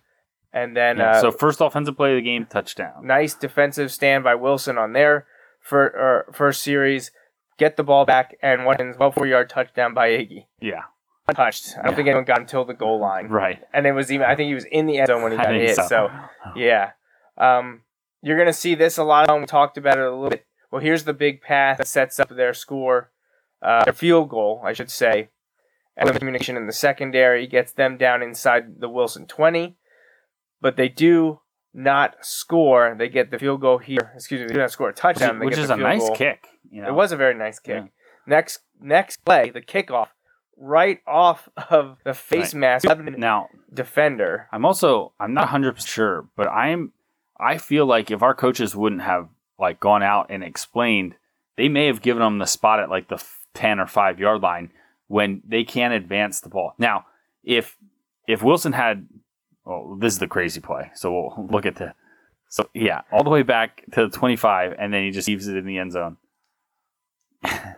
S2: And then
S3: yeah.
S2: uh,
S3: so first offensive play of the game, touchdown.
S2: Nice defensive stand by Wilson on their fir- or first series. Get the ball back and one 12 four yard touchdown by Iggy.
S3: Yeah,
S2: Untouched. I don't
S3: Yeah.
S2: think anyone got him until the goal line.
S3: right.
S2: And it was even I think he was in the end zone when he got hit. So. yeah. Um, you're gonna see this a lot. We talked about it a little bit. Well, here's the big pass that sets up their score, uh, their field goal, I should say. And the communication in the secondary gets them down inside the Wilson 20, but they do not score. They get the field goal here. Excuse me, they do not score a touchdown. They
S3: which is a nice
S2: goal.
S3: kick. You know?
S2: It was a very nice kick.
S3: Yeah.
S2: Next, next play, the kickoff, right off of the face
S3: Right.
S2: mask
S3: now.
S2: defender.
S3: I'm also I'm not 100 percent sure, but I'm I feel like if our coaches wouldn't have like gone out and explained, they may have given them the spot at like the 10 or 5 yard line when they can't advance the ball. Now, if if Wilson had well, this is the crazy play. So we'll look at the so yeah, all the way back to the 25 and then he just leaves it in the end zone. [laughs]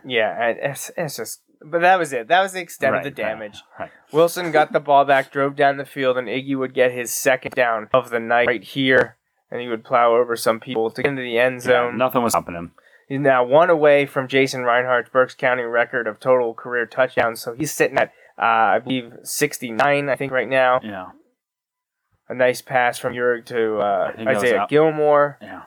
S2: Yeah, it's, it's just. But that was it. That was the extent of the damage.
S3: Right.
S2: Wilson got the ball back, drove down the field, and Iggy would get his second down of the night right here. and he would plow over some people to get into the end
S3: Yeah,
S2: zone.
S3: nothing was stopping him.
S2: He's now one away from Jason Reinhardt's Berks County record of total career touchdowns. So he's sitting at, uh, I believe, 69, I think, right now.
S3: Yeah,
S2: A nice pass from Uhrig to uh,
S3: I think that was
S2: Isaiah. Gilmore.
S3: yeah.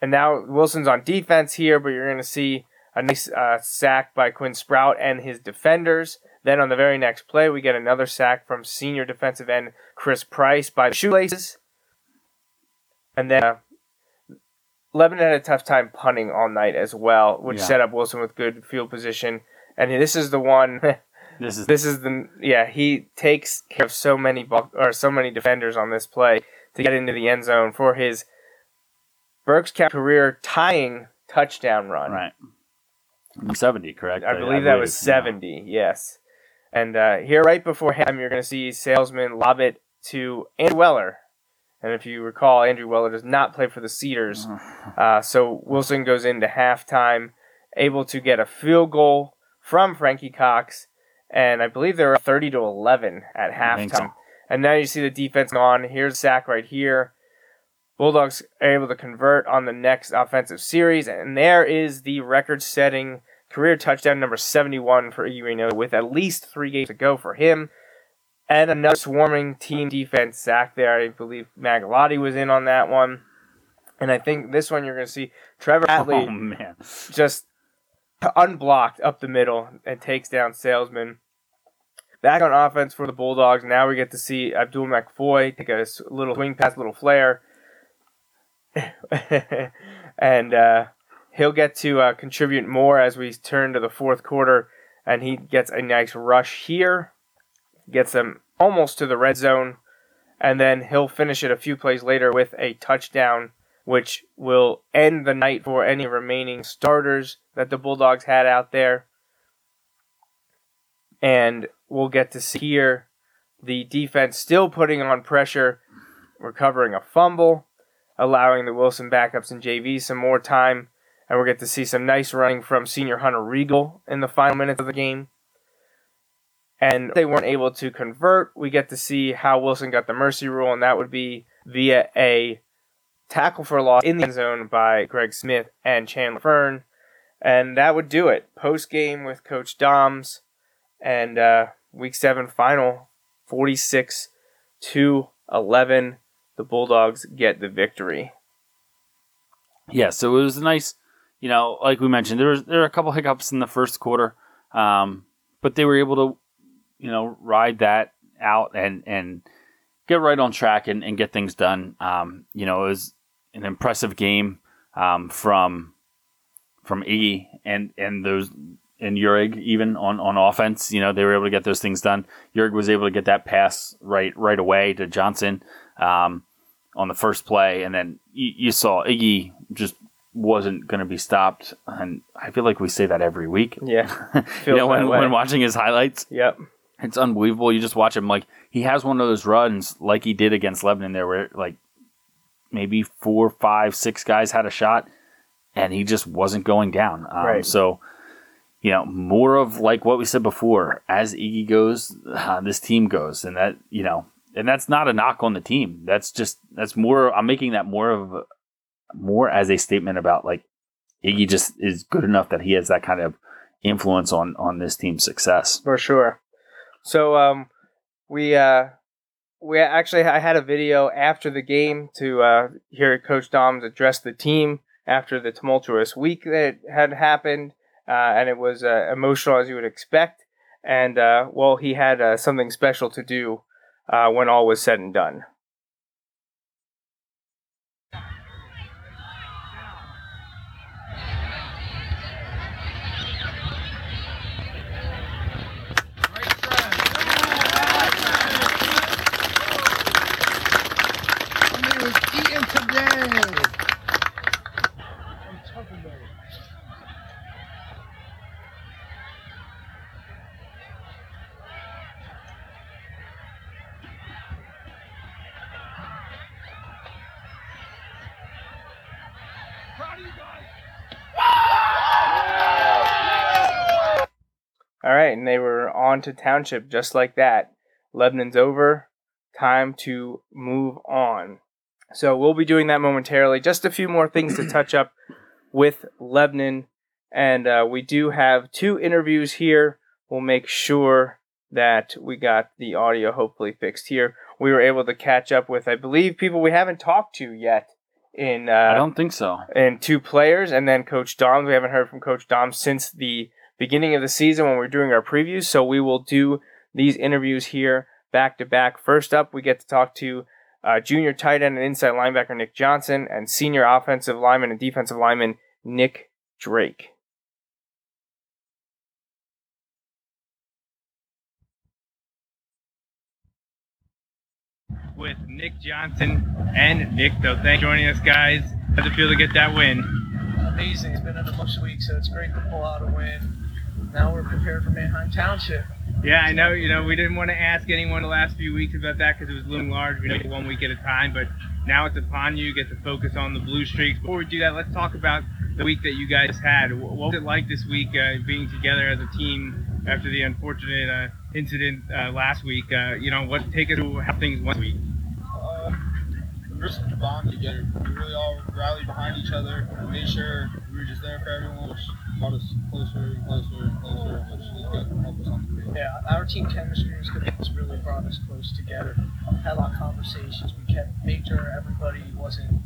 S2: And now Wilson's on defense here, but you're going to see a nice uh, sack by Quinn Sprout and his defenders. Then on the very next play, we get another sack from senior defensive end Chris Price by the shoelaces. And then uh, Lebanon had a tough time punting all night as well, which
S3: Yeah.
S2: set up Wilson with good field position. And this is the one. [laughs]
S3: This is
S2: this is the yeah. He takes care of so many ball, or so many defenders on this play to get into the end zone for his Berks County career tying touchdown run.
S3: right. Seventy, correct?
S2: I believe that was
S3: yeah.
S2: 70, yes. And uh, here, right before him, you're going to see Salesman lob it to Andrew Weller. And if you recall, Andrew Weller does not play for the Cedars. Uh, so Wilson goes into halftime, able to get a field goal from Frankie Cox. And I believe they were 30 to 11 at
S3: think so.
S2: halftime. And now you see the defense on. Here's Zach right here. Bulldogs are able to convert on the next offensive series, and there is the record-setting career touchdown number 71 for Iggy with at least three games to go for him. And another swarming team defense sack there. I believe Magalotti was in on that one. And I think this one you're going to see Trevor
S3: Oh
S2: Hatley
S3: man,
S2: just unblocked up the middle and takes down Salesman. Back on offense for the Bulldogs. Now we get to see Abdul McFoy take a little swing pass, little flare. [laughs] and uh, he'll get to uh, contribute more as we turn to the fourth quarter. And he gets a nice rush here, gets them almost to the red zone. And then he'll finish it a few plays later with a touchdown which will end the night for any remaining starters that the Bulldogs had out there. And we'll get to see here the defense still putting on pressure, recovering a fumble, allowing the Wilson backups and JV some more time. And we'll get to see some nice running from senior Hunter Regal in the final minutes of the game. And they weren't able to convert, we get to see how Wilson got the mercy rule, and that would be via a tackle for a loss in the end zone by Greg Smith and Chandler Fern. And that would do it. Post game with Coach Doms and uh, week seven final 46 to 11. The Bulldogs get the victory.
S3: yeah. So it was a nice. You know, like we mentioned, there was there were a couple hiccups in the first quarter, um, but they were able to, you know, ride that out and and get right on track and, and get things done. Um, you know, it was an impressive game um, from from Iggy and and those and Uhrig even on, on offense. You know, they were able to get those things done. Uhrig was able to get that pass right right away to Johnson um, on the first play, and then you, you saw Iggy just wasn't going to be stopped. And I feel like we say that every week.
S2: Yeah. [laughs]
S3: you know, when, when watching his highlights,
S2: Yep.
S3: it's unbelievable. You just watch him like he has one of those runs like he did against Lebanon there, where like maybe four, five, six guys had a shot, and he just wasn't going down. Um,
S2: Right.
S3: So, you know, more of like what we said before. As Iggy goes, uh, this team goes, and that you know, and that's not a knock on the team. That's just that's more. I'm making that more of more as a statement about like Iggy just is good enough that he has that kind of influence on on this team's success.
S2: For sure. So um, we uh, we actually I had a video after the game to uh, hear Coach Doms address the team after the tumultuous week that had happened, uh, and it was uh, emotional as you would expect. And uh, well, he had uh, something special to do uh, when all was said and done. To Township just like that. Lebanon's over. Time to move on. So we'll be doing that momentarily. Just a few more things to [clears throat] touch up with Lebanon. And uh, we do have two interviews here. We'll make sure that we got the audio hopefully fixed here. We were able to catch up with, I believe, people we haven't talked to yet in uh,
S3: I don't think so.
S2: and two players, and then Coach Dom. We haven't heard from Coach Dom since the beginning of the season when we are doing our previews. So we will do these interviews here back to back. First up, we get to talk to uh, junior tight end and inside linebacker Nick Johnson and senior offensive lineman and defensive lineman Nick Drake.
S4: with Nick Johnson and Nick. So thanks for joining us, guys. How's it feel to get that win?
S6: Amazing. It's been an emotional week, so it's great to pull out a win. Now we're prepared for Manheim Township.
S4: Yeah, I know. You know, we didn't want to ask anyone the last few weeks about that because it was looming large. We know one week at a time, but now it's upon you. You get to focus on the blue streaks. Before we do that, let's talk about the week that you guys had. What was it like this week uh, being together as a team after the unfortunate uh, incident uh, last week? Uh, you know, what take us through how things went this week?
S7: To bond together. We really all rallied behind each other. Made sure we were just there for everyone, which brought us closer and closer and closer, which is good us on the field.
S6: Yeah, our team chemistry was good. It's really brought us close together. Had a lot of conversations. We kept made sure everybody wasn't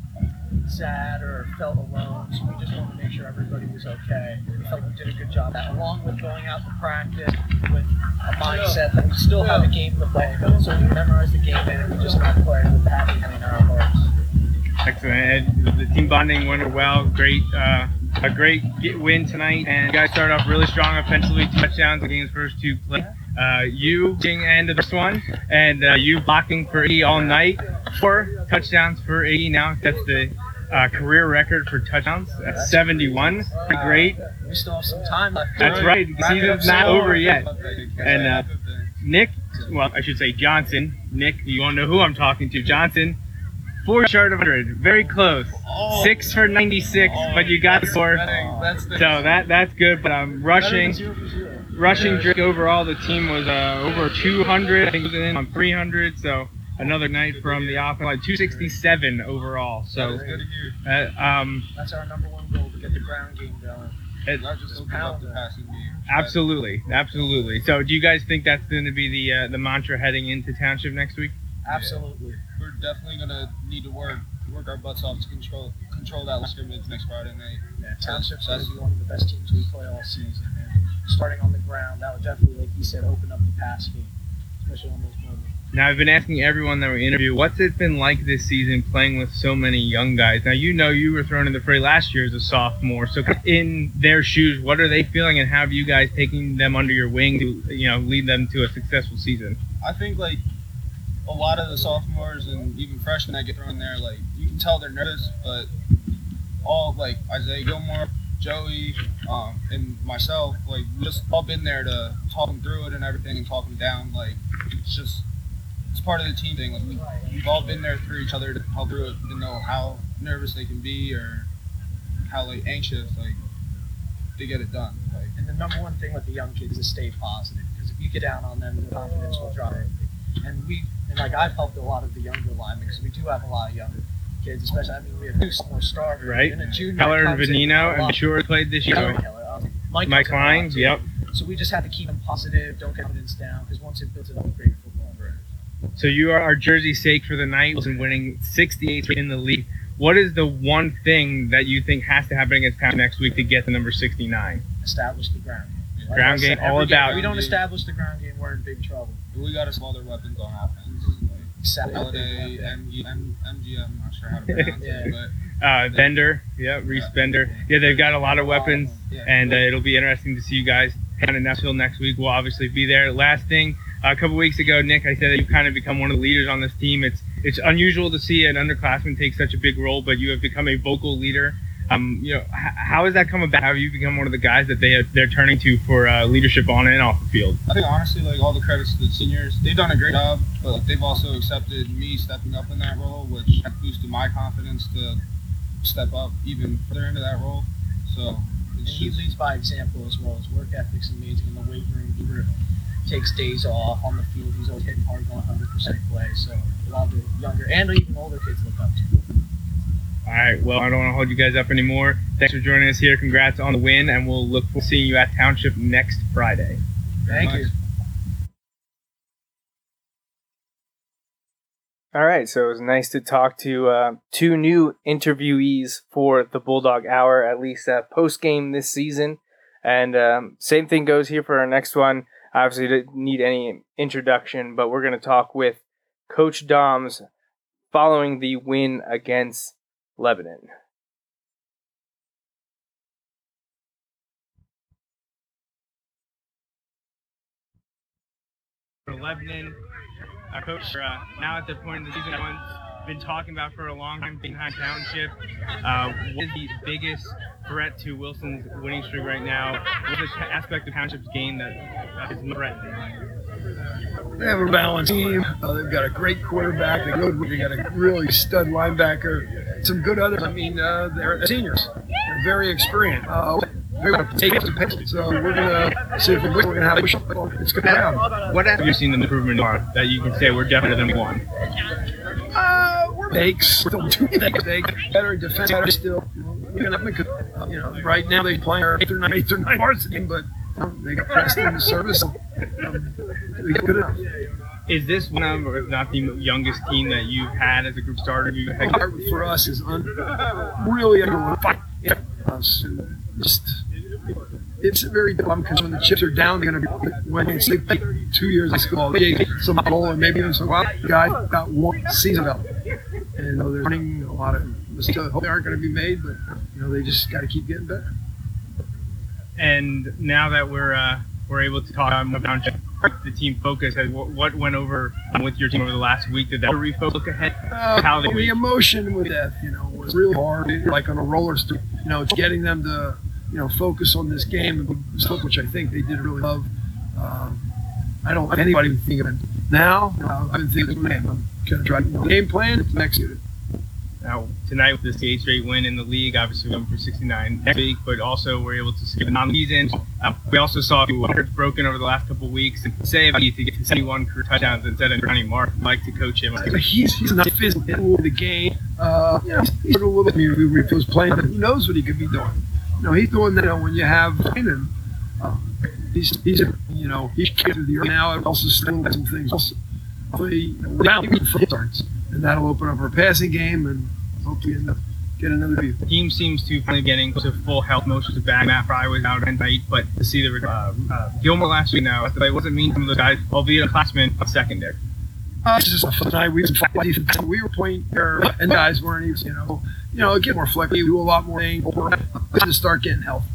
S6: sad or felt alone. So we just wanted to make sure everybody was okay. We felt we did a good job. Along with going out to practice with a mindset that we still have a game to play. So we memorized the game and we just to play with that in our hearts.
S4: Excellent. And the team bonding went well. Great, uh, a great get win tonight. And you guys started off really strong offensively. Two touchdowns in the game's first two plays. Uh, you end of this one, and uh, you blocking for 80 all night. Four touchdowns for 80 now. That's the uh, career record for touchdowns at 71. Pretty great.
S6: We still have some time left.
S4: That's right. The season's not over yet. And uh, Nick, well, I should say Johnson. Nick, you want to know who I'm talking to? Johnson, four short of 100, very close. Six for 96, but you got the score. So that that's good. But um, rushing, rushing Drake overall, the team was uh, over 200. I think it was in on 300. So another night from the offense, like 267 overall. So
S7: That's good to hear.
S4: uh, um,
S6: That's our number one goal to get the ground game going.
S4: it,
S7: just open up the passing game.
S4: absolutely, absolutely. So do you guys think that's going to be the uh, the mantra heading into township next week?
S6: Absolutely.
S7: We're definitely gonna need to work work our butts off to control control that last scrimmage next Friday night.
S6: Yeah, Township's going to be one of the best teams we play all season. And starting on the ground, that would definitely, like you said, open up the pass game, especially on those moments.
S4: Now I've been asking everyone that we interview, what's it been like this season playing with so many young guys? Now you know you were thrown in the fray last year as a sophomore, so in their shoes, what are they feeling, and how have you guys taken them under your wing to you know lead them to a successful season?
S7: I think like a lot of the sophomores and even freshmen that get thrown there, like you can tell they're nervous, but all like Isaiah Gilmore, Joey, um, and myself, like just all been there to talk them through it and everything and talk them down. Like it's just it's part of the team thing. Like we, we've all been there through each other to help through it to know how nervous they can be or how like anxious like to get it done. Like
S6: And the number one thing with the young kids is stay positive because if you get down on them, their confidence will drop. And we, and like I've helped a lot of the younger linemen because we do have a lot of younger kids, especially. I mean, we have two more starters
S4: Right.
S6: and a junior.
S4: Keller and
S6: comes in
S4: Venino,
S6: a
S4: and
S6: lot.
S4: sure played this year.
S6: Keller, um, Mike,
S4: Mike
S6: comes in a lot,
S4: Klein, yep.
S6: So we just have to keep them positive. Don't get confidence down because once it builds it up, great football.
S4: So you are our jersey sake for the night and winning 68 in the league. What is the one thing that you think has to happen against Town next week to get to number 69?
S6: Establish the ground game. Like
S4: Ground
S6: said,
S4: game, all
S6: every game,
S4: about-
S6: If we don't establish the ground game, we're in big trouble.
S7: we got to small their weapons on offense. Like, Holiday, MG, MGM, I'm not sure how to pronounce [laughs]
S6: Yeah.
S7: it, but
S4: Uh, Bender, yeah, Reese Bender. Yeah, they've got a lot of weapons,
S7: yeah.
S4: and uh, it'll be interesting to see you guys down in Neffsville next week. We'll obviously be there. Last thing, a couple weeks ago, Nick, I said that you've kind of become one of the leaders on this team. It's it's unusual to see an underclassman take such a big role, but you have become a vocal leader. Um, you know, h- how has that come about? How have you become one of the guys that they they're turning to for uh, leadership on and off the field?
S7: I think honestly, like all the credits to the seniors, they've done a great job, but like, they've also accepted me stepping up in that role, which boosted my confidence to step up even further into that role. So
S6: And
S7: it's
S6: he leads by example as well. His work ethic's amazing in the weight room. He re- takes days off on the field. He's always hitting hard, going 100% play. So a lot of the younger and even older kids look up to. him.
S4: All right. Well, I don't want to hold you guys up anymore. Thanks for joining us here. Congrats on the win, and we'll look forward to seeing you at Township next Friday.
S6: Thank you.
S2: All right, so it was nice to talk to uh, two new interviewees for the Bulldog Hour, at least uh, post game this season. And um, same thing goes here for our next one. Obviously, didn't need any introduction, but we're going to talk with Coach Doms following the win against Lebanon.
S4: For Lebanon, our coach uh, now at the point in the season everyone's been talking about for a long time, behind Township. Uh, what is the biggest threat to Wilson's winning streak right now? What's the aspect of Township's game that is threatening?
S8: They have a balanced team. Uh, they've got a great quarterback. They go- They got a really stud linebacker. Some good others. I mean, uh, they're seniors. They're very experienced. Uh, they're going to take it to Penn. So we're going to see if we're going to have a push. It's going to happen.
S4: What have you seen the improvement are that you can say we're definitely than one?
S8: Uh, we're mistakes. We're doing things. They better defense. Better still. You know, uh, you know, right now they play our eighth or nine, eighth or nine varsity, but they got Preston in the service. Um, good enough.
S4: Is this one of, if not the youngest team that you've had as a group starter? You had
S8: for us is un- really under fight. Yeah. Us just it's very dumb because when the chips are down, they're going to be when it's like two years of school, some bowl or maybe even some well, guy got one season up, and you know, they're running a lot of mistakes. I hope they aren't going to be made, but you know they just got to keep getting better.
S4: And now that we're uh, we're able to talk about the team focus, has- what what went over with your team over the last week? Did that refocus look ahead?
S8: Uh,
S4: How they-
S8: the emotion with that, you know, was really hard. Like on a roller, you know, getting them to, you know, focus on this game, which I think they did really love. Um, I don't anybody would think of it now. Uh, I've been thinking, man, I'm going to try you know, game plan execute it.
S4: Now tonight with this eighth straight win in the league, obviously going for 69 next week, but also we're able to skip the non-season. Uh, we also saw a few records broken over the last couple weeks, and say about you to get to 71 career touchdowns instead of Johnny Mark. I'd like to coach him.
S8: He's, he's not physical with the game. Uh, you know, he's a little bit. He was playing, but who knows what he could be doing? You know, he's doing that. You know, when you have training, um, he's he's you know he's through the earth now. And also still some things. Hopefully, you know, starts, and that'll open up our passing game, and hopefully end up get another view.
S4: The team seems to be getting to full health. Most of the back. Matt Fry was out tonight, but to see the uh, uh, Gilmore last week now, it wasn't mean some of those guys, albeit a classman of secondary.
S8: Uh, it's just tonight we we were playing there, and guys weren't even you know you know get more flexible, do a lot more things to start getting healthy.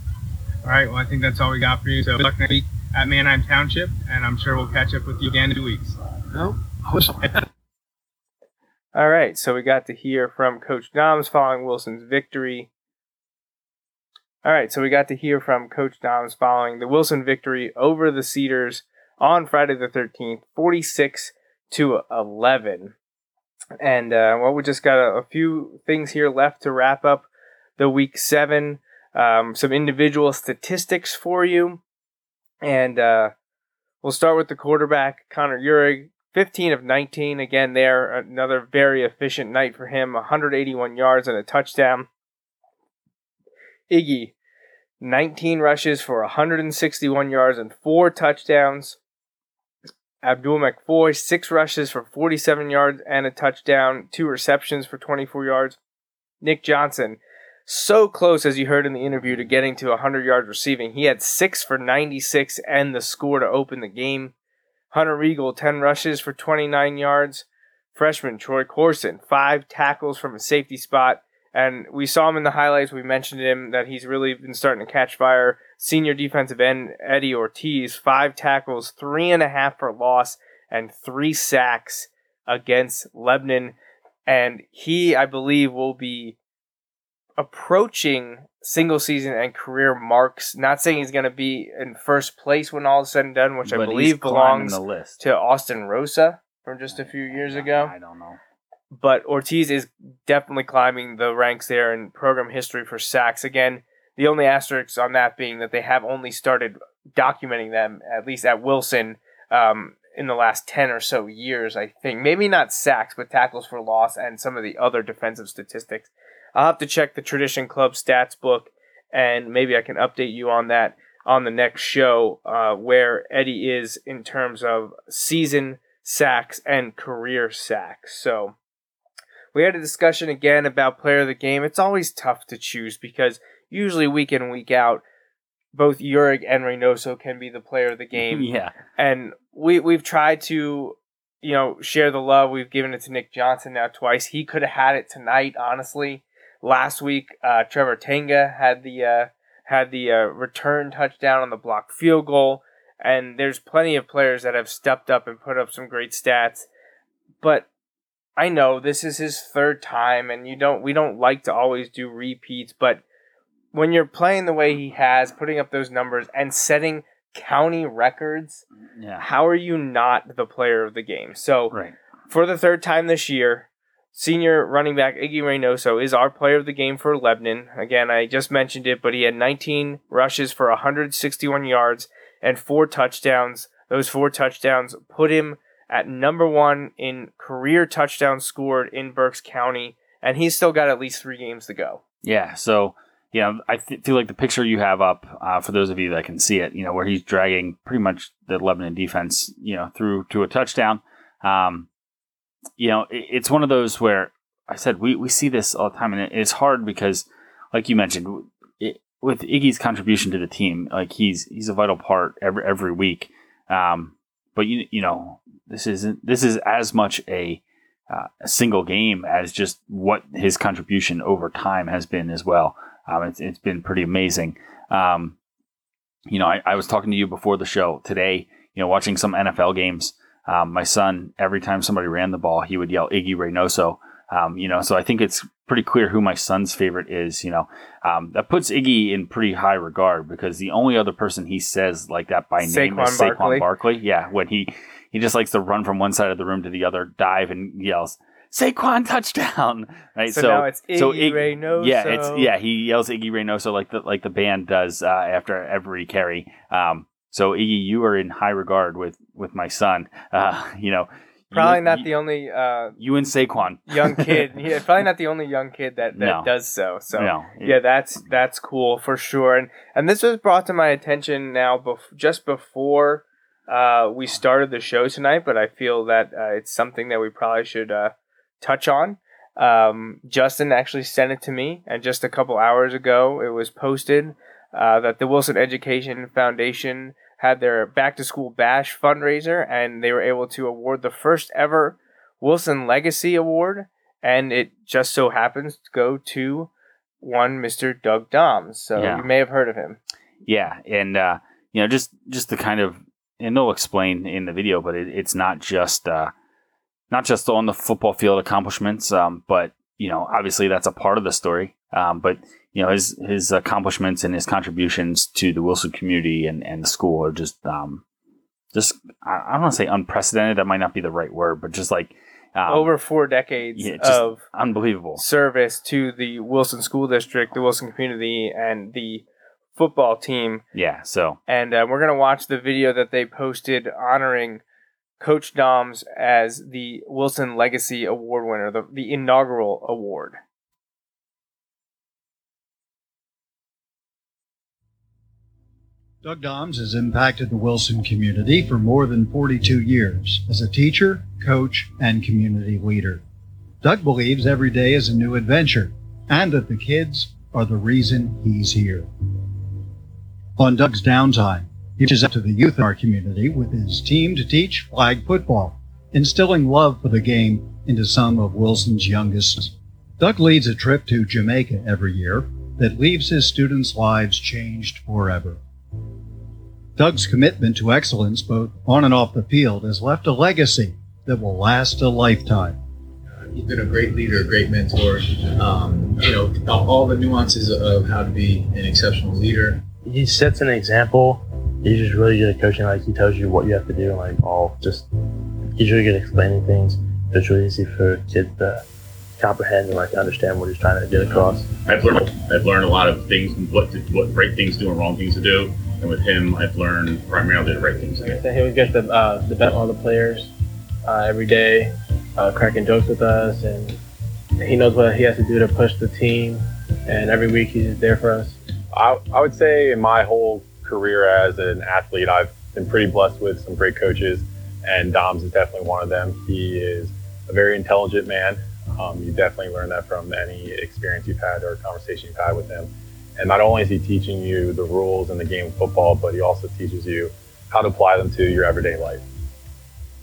S4: All right, well, I think that's all we got for you. So good luck next week at Manheim Township, and I'm sure we'll catch up with you again in two weeks.
S8: No, I was- [laughs]
S2: All right, so we got to hear from Coach Doms following Wilson's victory. All right, so we got to hear from Coach Doms following the Wilson victory over the Cedars on Friday the 13th, 46 to 11. And uh, well, we just got a, a few things here left to wrap up the week seven. Um, some individual statistics for you. And uh, we'll start with the quarterback, Connor Uhrig, 15 of 19. Again, there, another very efficient night for him, 181 yards and a touchdown. Iggy, 19 rushes for 161 yards and four touchdowns. Abdul McFoy, six rushes for 47 yards and a touchdown, two receptions for 24 yards. Nick Johnson, so close as you heard in the interview to getting to 100 yards receiving. He had six for 96 and the score to open the game. Hunter Regal, 10 rushes for 29 yards. Freshman Troy Corson, five tackles from a safety spot. And we saw him in the highlights. We mentioned him that he's really been starting to catch fire. Senior defensive end Eddie Ortiz, five tackles, three and a half for loss, and three sacks against Lebanon. And he, I believe, will be approaching single season and career marks. Not saying he's going to be in first place when all is said and done, which I
S3: But he's
S2: believe belongs
S3: the list.
S2: to Austin Rosa from just a few years ago
S3: I don't know.
S2: but Ortiz is definitely climbing the ranks there in program history for sacks. Again, the only asterisk on that being that they have only started documenting them, at least at Wilson, um, in the last 10 or so years, I think. Maybe not sacks, but tackles for loss and some of the other defensive statistics. I'll have to check the Tradition Club stats book, and maybe I can update you on that on the next show uh, where Eddie is in terms of season sacks and career sacks. So we had a discussion again about player of the game. It's always tough to choose because usually week in week out, both Uhrig and Reynoso can be the player of the game. [laughs]
S3: yeah.
S2: And we we've tried to, you know, share the love. We've given it to Nick Johnson now twice. He could have had it tonight, honestly. Last week, uh, Trevor Tanga had the uh, had the uh, return touchdown on the blocked field goal, and there's plenty of players that have stepped up and put up some great stats. But I know this is his third time, and you don't we don't like to always do repeats, but when you're playing the way he has, putting up those numbers and setting county records,
S3: Yeah.
S2: how are you not the player of the game? So
S3: Right.
S2: for the third time this year, senior running back Iggy Reynoso is our player of the game for Lebanon. Again, I just mentioned it, but he had 19 rushes for 161 yards and four touchdowns. Those four touchdowns put him at number one in career touchdowns scored in Berks County, and he's still got at least three games to go.
S3: Yeah. So, know, I th- feel like the picture you have up, uh, for those of you that can see it, you know, where he's dragging pretty much the Lebanon defense, you know, through to a touchdown. Um, you know, it, it's one of those where I said we, we see this all the time, and it, it's hard because, like you mentioned, it, with Iggy's contribution to the team, like he's he's a vital part every every week. Um, but you you know, this isn't this is as much a uh, a single game as just what his contribution over time has been as well. Um, it's, it's been pretty amazing. Um, you know, I, I was talking to you before the show today, you know, watching some NFL games. Um, my son, every time somebody ran the ball, he would yell Iggy Reynoso. Um, you know, so I think it's pretty clear who my son's favorite is. You know, um, that puts Iggy in pretty high regard because the only other person he says like that by name is
S2: Saquon Barkley.
S3: Barkley. Yeah, when he he just likes to run from one side of the room to the other, dive and yells Saquon touchdown. Right.
S2: So now it's Iggy
S3: so Ig-
S2: Reynoso.
S3: Yeah, it's yeah. He yells Iggy Reynoso like the like the band does uh, after every carry. Um, so Iggy, you are in high regard with with my son. Uh, [laughs] you know,
S2: Probably
S3: you,
S2: not
S3: you,
S2: the only uh,
S3: you and Saquon
S2: young kid. [laughs] yeah, probably not the only young kid that, that
S3: No.
S2: does so. So
S3: no,
S2: yeah, that's that's cool for sure. And and this was brought to my attention now, bef- just before uh, we started the show tonight. But I feel that uh, it's something that we probably should uh, touch on. Um, Justin actually sent it to me, and just a couple hours ago, it was posted uh, that the Wilson Education Foundation had their back to school bash fundraiser, and they were able to award the first ever Wilson Legacy Award, and it just so happens to go to one Mr. Doug Doms. So
S3: Yeah.
S2: you may have heard of him.
S3: Yeah, and uh, you know, just just the kind of, and they'll explain in the video, but it, it's not just uh, not just on the football field accomplishments, um, but you know, obviously that's a part of the story. Um, but you know, his his accomplishments and his contributions to the Wilson community and, and the school are just um, just I, don't want to say unprecedented. That might not be the right word, but just like um,
S2: Over four decades
S3: yeah,
S2: of
S3: unbelievable.
S2: service to the Wilson School District, the Wilson community, and the football team.
S3: Yeah, so
S2: And uh, we're going to watch the video that they posted honoring Coach Doms as the Wilson Legacy Award winner, the, the inaugural award.
S9: Doug Doms has impacted the Wilson community for more than 42 years as a teacher, coach, and community leader. Doug believes every day is a new adventure and that the kids are the reason he's here. On Doug's downtime, he reaches out to the youth in our community with his team to teach flag football, instilling love for the game into some of Wilson's youngest. Doug leads a trip to Jamaica every year that leaves his students' lives changed forever. Doug's commitment to excellence, both on and off the field, has left a legacy that will last a lifetime.
S10: He's been a great leader, a great mentor. Um, you know, all, all the nuances of how to be an exceptional leader.
S11: he sets an example. He's just really good at coaching. Like he tells you what you have to do, and like all just he's really good at explaining things. It's really easy for kids to comprehend and like understand what he's trying to get across.
S12: I've learned I've learned a lot of things, what to, what right things to do and wrong things to do. and with him, I've learned primarily the right things.
S13: Like I said, he always gets the uh, the best all the players uh, every day, uh, cracking jokes with us, and he knows what he has to do to push the team. And every week he's just there for us.
S14: I, I would say in my whole career as an athlete, I've been pretty blessed with some great coaches, and Doms is definitely one of them. He is a very intelligent man. Um, you definitely learn that from any experience you've had or conversation you've had with him. And not only is he teaching you the rules in the game of football, but he also teaches you how to apply them to your everyday life.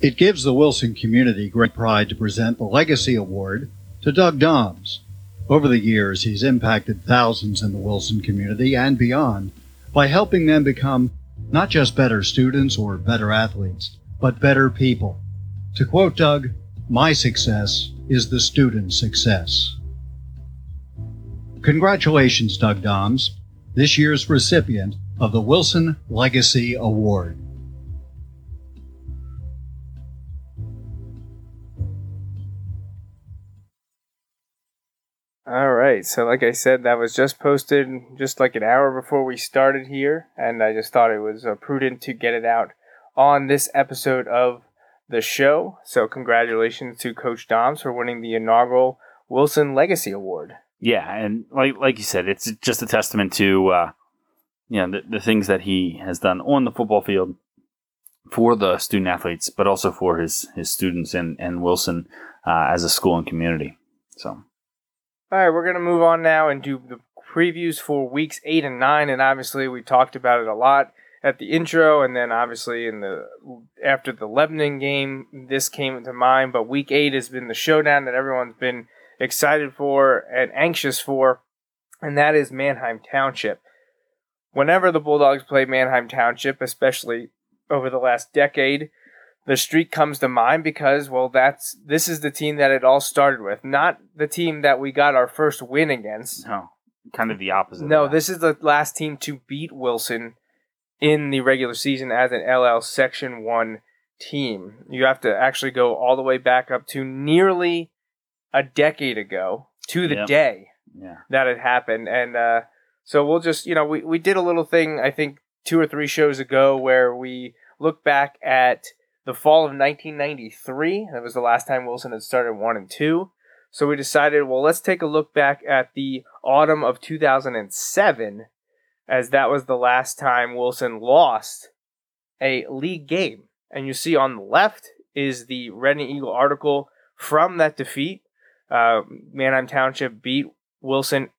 S9: It gives the Wilson community great pride to present the Legacy Award to Doug Doms. Over the years, he's impacted thousands in the Wilson community and beyond by helping them become not just better students or better athletes, but better people. To quote Doug, my success is the student's success. Congratulations, Doug Doms, this year's recipient of the Wilson Legacy Award.
S2: Right. So, like I said, that was just posted just like an hour before we started here, and I just thought it was uh, prudent to get it out on this episode of the show. So, congratulations to Coach Doms for winning the inaugural Wilson Legacy Award.
S3: Yeah, and like like you said, it's just a testament to uh, you know the, the things that he has done on the football field for the student athletes, but also for his his students and and Wilson uh, as a school and community. So.
S2: All right, we're going to move on now and do the previews for weeks eight and nine. And obviously, we talked about it a lot at the intro, and then obviously in the after the Lebanon game, this came to mind. But week eight has been the showdown that everyone's been excited for and anxious for, and that is Manheim Township. Whenever the Bulldogs play Manheim Township, especially over the last decade, the streak comes to mind because well that's this is the team that it all started with not the team that we got our first win against
S3: no kind of the opposite
S2: no this is the last team to beat wilson in the regular season as an ll section 1 team you have to actually go all the way back up to nearly a decade ago to the
S3: Yep.
S2: day
S3: Yeah.
S2: that it happened and uh, so we'll just you know we, we did a little thing i think two or three shows ago where we look back at the fall of 1993. That was the last time Wilson had started one and two. So we decided, well, let's take a look back at the autumn of 2007, as that was the last time Wilson lost a league game. And you see on the left is the Reading Eagle article from that defeat. Uh, Manheim Township beat Wilson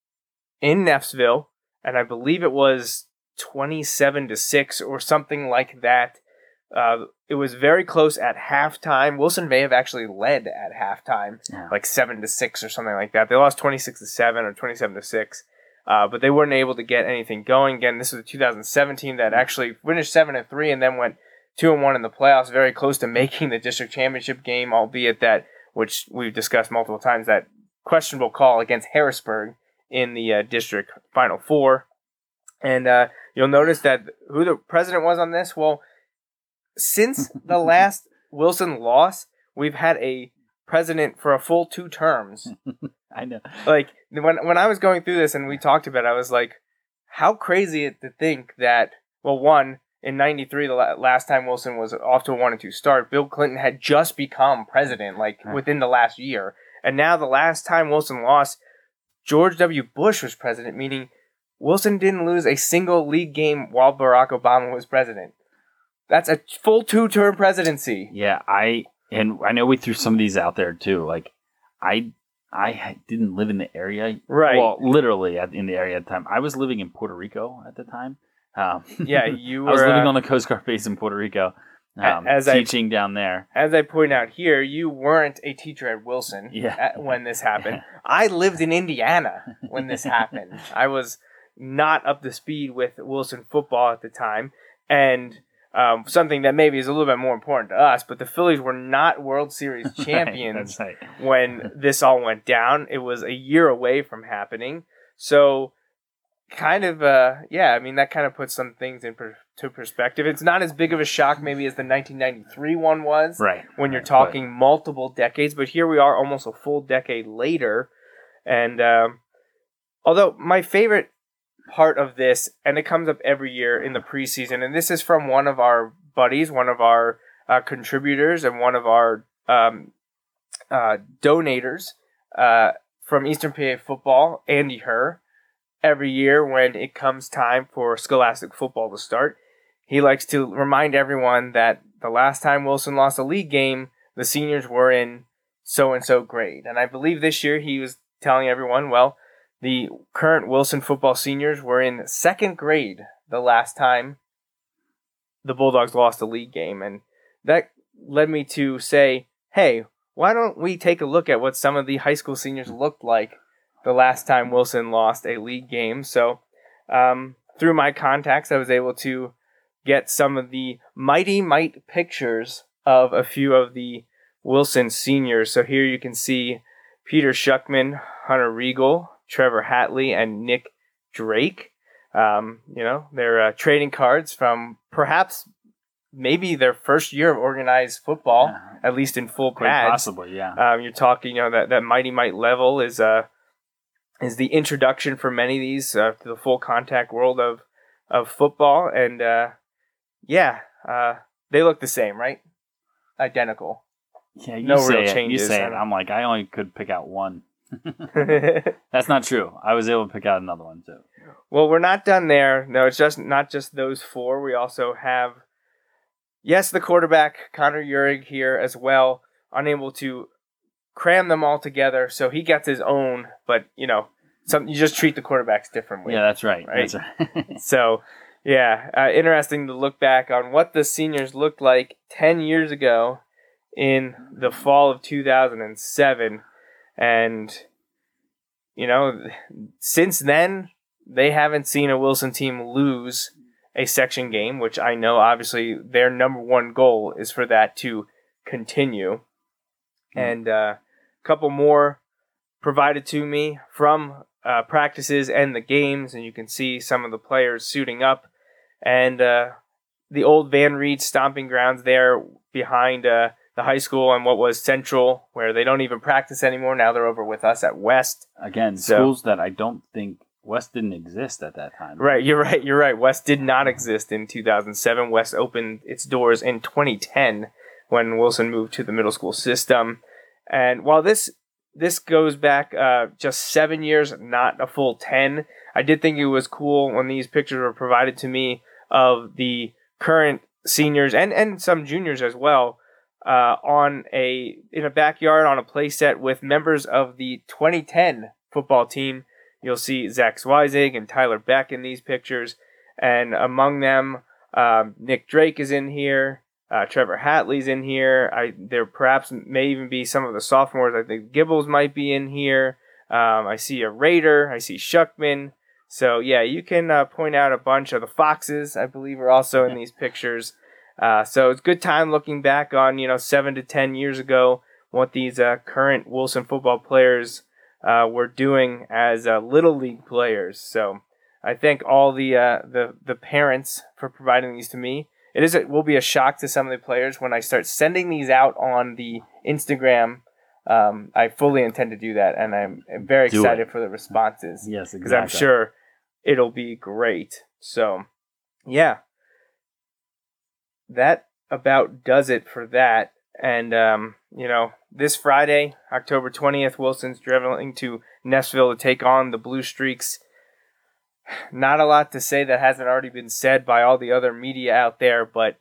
S2: in Neffsville, and I believe it was 27 to 6 or something like that. Uh, it was very close at halftime. Wilson may have actually led at halftime,
S3: Yeah.
S2: like seven to six or something like that. They lost twenty six to seven or twenty seven to six, uh, but they weren't able to get anything going. Again, this was a 2017 that actually finished seven and three and then went two and one in the playoffs, very close to making the district championship game, albeit that which we've discussed multiple times that questionable call against Harrisburg in the uh, district final four. And uh, you'll notice that who the president was on this. Well, since [laughs] the last Wilson loss, we've had a president for a full two terms. [laughs]
S3: I know.
S2: Like when when I was going through this and we talked about it, I was like, how crazy it to think that well, one in '93, the last time Wilson was off to a one and two start, Bill Clinton had just become president, like within the last year, and now the last time Wilson lost, George W. Bush was president, meaning Wilson didn't lose a single league game while Barack Obama was president. That's a full two-term presidency.
S3: Yeah, I and I know we threw some of these out there too. Like, I I didn't live in the area,
S2: Right.
S3: Well, literally at, in the area at the time. I was living in Puerto Rico at the time. Um,
S2: Yeah, [laughs] you Were,
S3: I was living
S2: uh,
S3: on the Coast Guard base in Puerto Rico, um,
S2: as I-
S3: teaching down there.
S2: As I point out here, you weren't a teacher at Wilson
S3: Yeah.
S2: at- when this [laughs] happened. I lived in Indiana when this happened. [laughs] I was not up to speed with Wilson football at the time, and um, something that maybe is a little bit more important to us. But the Phillies were not World Series [laughs] champions
S3: that's right.
S2: when [laughs] this all went down. It was a year away from happening. So, kind of, uh, yeah, I mean, that kind of puts some things in per- to perspective. It's not as big of a shock, maybe, as the 1993 one was
S3: Right.
S2: when you're
S3: right,
S2: talking multiple decades. But here we are, almost a full decade later. And um, although my favorite part of this, and it comes up every year in the preseason. And this is from one of our buddies, one of our uh, contributors, and one of our um, uh, donators uh, from Eastern PA football, Andy Herr. Every year, when it comes time for Scholastic football to start, he likes to remind everyone that the last time Wilson lost a league game, the seniors were in so and so grade. And I believe this year he was telling everyone, well, the current Wilson football seniors were in second grade the last time the Bulldogs lost a league game. And that led me to say, hey, why don't we take a look at what some of the high school seniors looked like the last time Wilson lost a league game? So, um, through my contacts, I was able to get some of the mighty might pictures of a few of the Wilson seniors. So here you can see Peter Schuckman, Hunter Regal, Trevor Hatley, and Nick Drake. Um, you know, they're uh, trading cards from perhaps maybe their first year of organized football, yeah. at least in full
S3: Quite
S2: pads.
S3: Possibly, yeah.
S2: Um, you're talking, you know, that, that mighty might level is uh is the introduction for many of these uh, to the full contact world of of football, and uh, yeah, uh, they look the same, right? Identical.
S3: Yeah, you
S2: no
S3: say
S2: real
S3: it,
S2: changes.
S3: You say it. I'm like, I only could pick out one. [laughs] That's not true. I was able to pick out another one too.
S2: Well, we're not done there. No, it's just not just those four. We also have, yes, the quarterback Connor Uhrig here as well, unable to cram them all together, so he gets his own. But you know, some you just treat the quarterbacks differently.
S3: Yeah, that's right.
S2: Right.
S3: That's right.
S2: so, yeah, uh, interesting to look back on what the seniors looked like ten years ago in the fall of 2007, and you know, since then they haven't seen a Wilson team lose a section game, which I know obviously their number one goal is for that to continue. And uh, a couple more provided to me from uh, practices and the games, and you can see some of the players suiting up. And uh, the old Van Reed stomping grounds there behind uh, the high school and what was Central, where they don't even practice anymore. Now they're over with us at West.
S3: Again,
S2: So-
S3: schools that I don't think West didn't exist at that time.
S2: Right, you're right, you're right. West did not exist in 2007. West opened its doors in 2010 when Wilson moved to the middle school system. And while this this goes back uh, just seven years, not a full 10, I did think it was cool when these pictures were provided to me of the current seniors and, and some juniors as well uh, on a in a backyard on a playset with members of the 2010 football team. You'll see Zach Zweizig and Tyler Beck in these pictures, and among them, um, Nick Drake is in here. Uh, Trevor Hatley's in here. I there perhaps may even be some of the sophomores. I think Gibbles might be in here. Um, I see a Raider. I see Shuckman. So yeah, you can uh, point out a bunch of the Foxes. I believe are also in these pictures. Uh, so it's a good time looking back on you know seven to ten years ago what these uh, current Wilson football players uh, were doing as uh, little league players. So I thank all the uh, the the parents for providing these to me. It is it will be a shock to some of the players when I start sending these out on the Instagram. Um, I fully intend to do that, and I'm I'm very
S3: Do
S2: excited
S3: it.
S2: for the responses.
S3: Yes, exactly.
S2: because I'm sure it'll be great. So, yeah, that about does it for that. And um, you know, this Friday, October twentieth, Wilson's traveling to Neffsville to take on the Blue Streaks. Not a lot to say that hasn't already been said by all the other media out there, but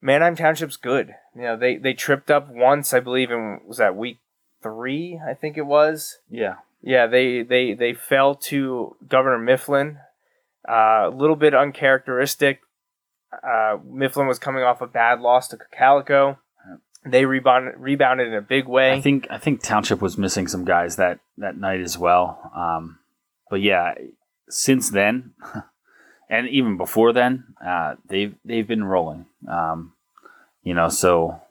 S2: Manheim Township's good. You know, they they tripped up once, I believe, in was that week three, I think it was.
S3: Yeah.
S2: Yeah, they they they fell to Governor Mifflin. Uh, a little bit uncharacteristic. Uh, Mifflin was coming off a bad loss to Cocalico. They rebounded rebounded in a big way.
S3: I think I think Township was missing some guys that that night as well. Um, but yeah, since then, [laughs] and even before then, uh, they've they've been rolling. Um, you know, so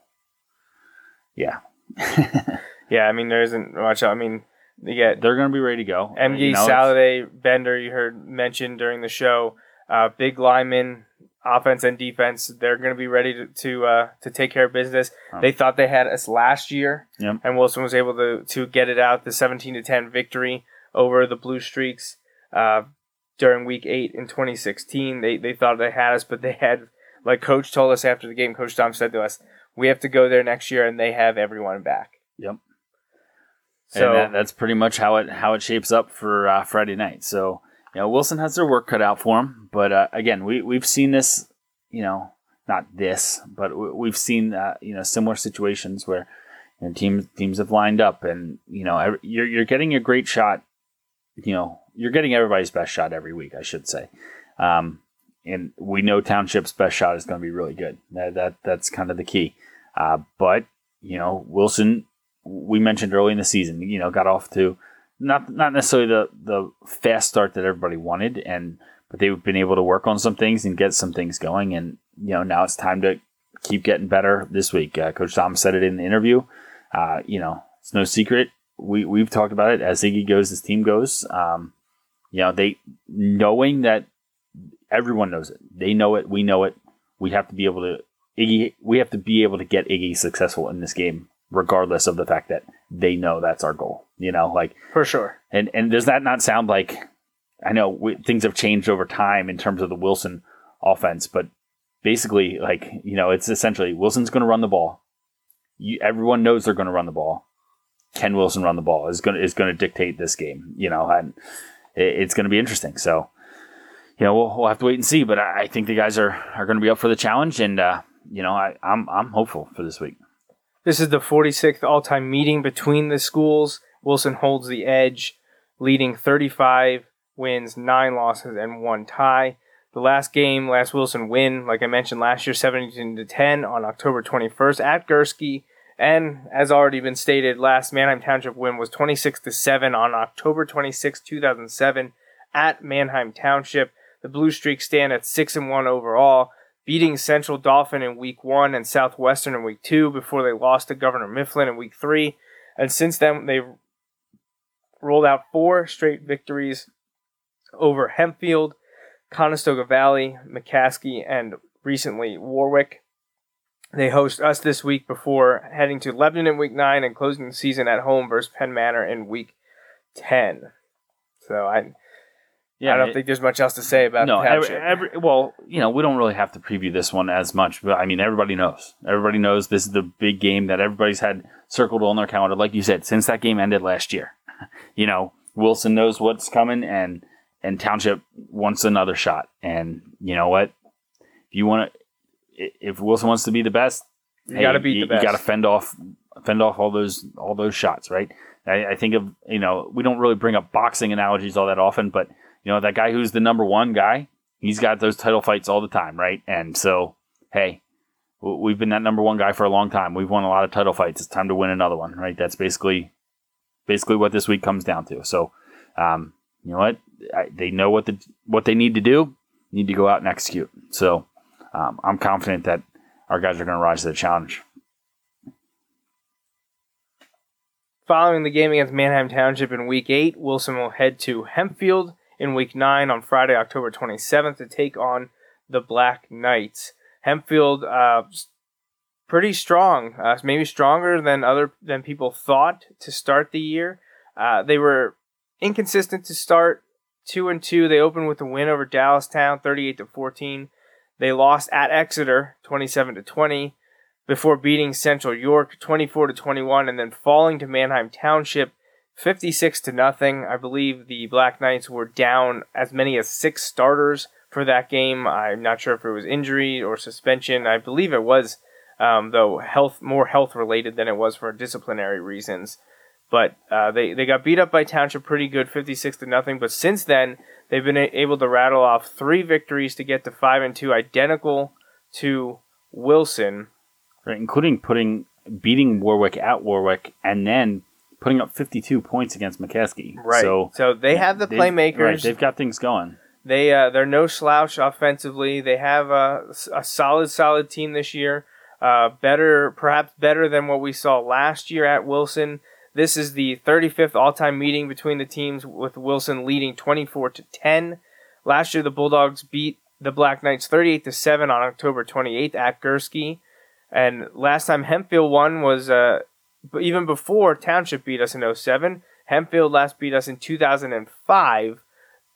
S3: yeah, [laughs]
S2: yeah. I mean, there isn't much. I mean, get
S3: they're going to be ready to go.
S2: MG
S3: You know,
S2: Saladay Bender. You heard mentioned during the show. Uh, big linemen, offense and defense. They're going to be ready to to, uh, to take care of business. They thought they had us last year,
S3: Yep.
S2: and Wilson was able to to get it out the seventeen to ten victory over the Blue Streaks. Uh, during week eight in 2016. They, they thought they had us, but they had, like Coach told us after the game, Coach Tom said to us, we have to go there next year and they have everyone back.
S3: Yep.
S2: So
S3: and that, that's pretty much how it how it shapes up for uh, Friday night. So you know Wilson has their work cut out for him, but uh, again we we've seen this, you know, not this, but we- we've seen uh, you know similar situations where you know, teams teams have lined up, and you know you're you're getting a great shot. You know you're getting everybody's best shot every week, I should say. Um, and we know Township's best shot is going to be really good. That, that that's kind of the key. Uh, but you know Wilson we mentioned early in the season, you know, got off to not not necessarily the the fast start that everybody wanted, and but they've been able to work on some things and get some things going, and you know now it's time to keep getting better this week. Uh, Coach Tom said it in the interview. Uh, you know, it's no secret. We we've talked about it as Iggy goes, this team goes. Um, you know, they knowing that everyone knows it. They know it. We know it. We have to be able to Iggy. We have to be able to get Iggy successful in this game, regardless of the fact that they know that's our goal. You know, like
S2: for sure.
S3: And and does that not sound like? I know we, things have changed over time in terms of the Wilson offense, but basically, like you know, it's essentially Wilson's going to run the ball. You, everyone knows they're going to run the ball. Can Wilson run the ball is going to is going to dictate this game. You know, and it, it's going to be interesting. So, you know, we'll, we'll have to wait and see. But I, I think the guys are are going to be up for the challenge, and uh, you know, I, I'm I'm hopeful for this week.
S2: This is the 46th all time meeting between the schools. Wilson holds the edge, leading 35 wins, 9 losses, and 1 tie. The last game, last Wilson win, like I mentioned last year, 17 to 10 on October 21st at Gursky. And as already been stated, last Manheim Township win was 26 to 7 on October 26, 2007 at Manheim Township. The Blue Streak stand at 6 and 1 overall beating Central Dauphin in week one and Southwestern in week two before they lost to Governor Mifflin in week three. And since then, they've rolled out four straight victories over Hempfield, Conestoga Valley, McCaskey, and recently Warwick. They host us this week before heading to Lebanon in week nine and closing the season at home versus Penn Manor in week 10. So I.
S3: Yeah,
S2: I don't
S3: it-
S2: think there's much else to say about
S3: no, every, every, well, you know, we don't really have to preview this one as much, but I mean, everybody knows. Everybody knows this is the big game that everybody's had circled on their calendar, like you said, since that game ended last year. [laughs] you know, Wilson knows what's coming, and and Township wants another shot. And you know what? If you want to, if Wilson wants to be the best,
S2: You gotta beat the
S3: you,
S2: best.
S3: You got to fend off, fend off all those all those shots, right? I, I think of you know we don't really bring up boxing analogies all that often, but you know that guy who's the number one guy, he's got those title fights all the time, right? And so, hey, we've been that number one guy for a long time. We've won a lot of title fights. It's time to win another one, right? That's basically basically what this week comes down to. So, um, you know what? I, they know what the what they need to do. Need to go out and execute. So, um, I'm confident that our guys are going to rise to the challenge.
S2: Following the game against Manheim Township in Week 8, Wilson will head to Hempfield in Week 9 on Friday, October 27th to take on the Black Knights. Hempfield, uh, pretty strong, uh, maybe stronger than other than people thought to start the year. Uh, they were inconsistent to start, two and two. They opened with a win over Dallastown, 38 to 14. They lost at Exeter, 27 to 20 before beating Central York 24 to 21 and then falling to Manheim Township 56 to nothing. I believe the Black Knights were down as many as 6 starters for that game. I'm not sure if it was injury or suspension. I believe it was um, though health more health related than it was for disciplinary reasons. But uh, they they got beat up by Township pretty good, 56 to nothing. But since then, they've been able to rattle off three victories to get to five and two, identical to Wilson.
S3: right? Including putting beating Warwick at Warwick and then putting up 52 points against McCaskey.
S2: Right.
S3: So,
S2: So they have the playmakers.
S3: Right, they've got things going.
S2: They uh, they're no slouch offensively. They have a, a solid solid team this year. Uh, better perhaps better than what we saw last year at Wilson. This is the 35th all-time meeting between the teams with Wilson leading 24 to 10. Last year the Bulldogs beat the Black Knights 38 to 7 on October 28th at Gursky. And last time Hempfield won was uh, b- even before Township beat us in 07. Hempfield last beat us in 2005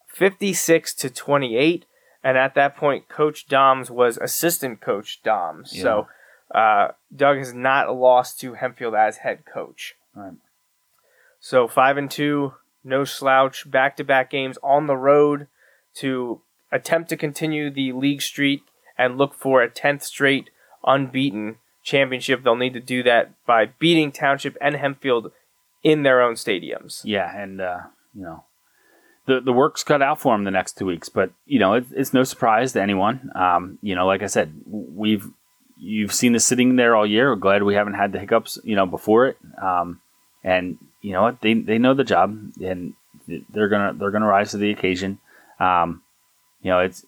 S2: 56 to 28. And at that point, Coach Doms was assistant coach Doms.
S3: Yeah.
S2: So uh, Doug has not lost to Hempfield as head coach.
S3: Right.
S2: So five and two, no slouch, back to back games on the road to attempt to continue the league streak and look for a tenth straight unbeaten championship. They'll need to do that by beating Township and Hempfield in their own stadiums.
S3: Yeah, and uh, you know, the the work's cut out for them the next two weeks. But you know, it's it's no surprise to anyone. Um, you know, like I said, we've you've seen us sitting there all year. We're glad we haven't had the hiccups, you know, before it. Um, and you know what? They they know the job, and they're gonna they're gonna rise to the occasion. Um, you know, it's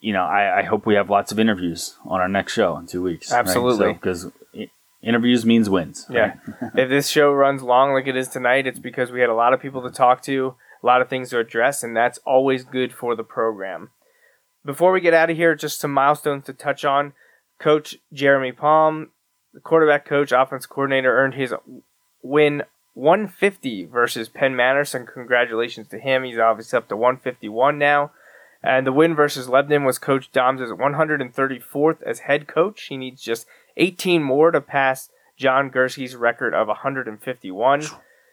S3: you know, I, I hope we have lots of interviews on our next show in two weeks.
S2: Absolutely.
S3: because interviews means wins.
S2: Yeah. [laughs] if this show runs long like it is tonight, it's because we had a lot of people to talk to, a lot of things to address, and that's always good for the program. Before we get out of here, just some milestones to touch on. Coach Jeremy Palm, the quarterback coach, offense coordinator, earned his win 150 versus Penn Manor, so congratulations to him. He's obviously up to 151 now. And the win versus Lebanon was Coach Doms' 134th as head coach. He needs just 18 more to pass John Gursky's record of 151.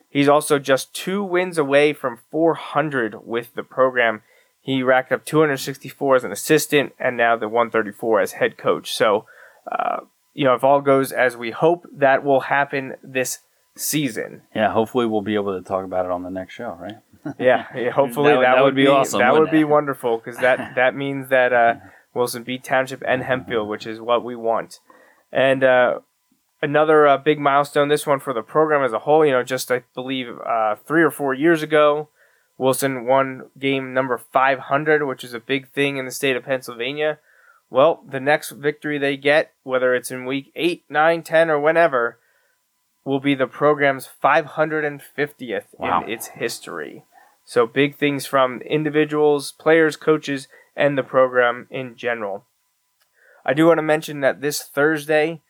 S2: He's also just two wins away from 400 with the program. He racked up 264 as an assistant and now the 134 as head coach. So, uh, you know, if all goes as we hope, that will happen this season.
S3: Yeah, hopefully we'll be able to talk about it on the next show, right?
S2: Yeah, [laughs] yeah hopefully
S3: That
S2: that,
S3: would- that
S2: would,
S3: be awesome,
S2: That would be wonderful because that [laughs] that means that uh, Wilson beat Township and Hempfield, which is what we want. And uh, another uh, big milestone, this one for the program as a whole. You know, just I believe uh, three or four years ago, Wilson won game number 500, which is a big thing in the state of Pennsylvania. Well, the next victory they get, whether it's in week 8, 9, 10, or whenever, will be the program's 550th
S3: Wow.
S2: in its history. So big things from individuals, players, coaches, and the program in general. I do want to mention that this Thursday,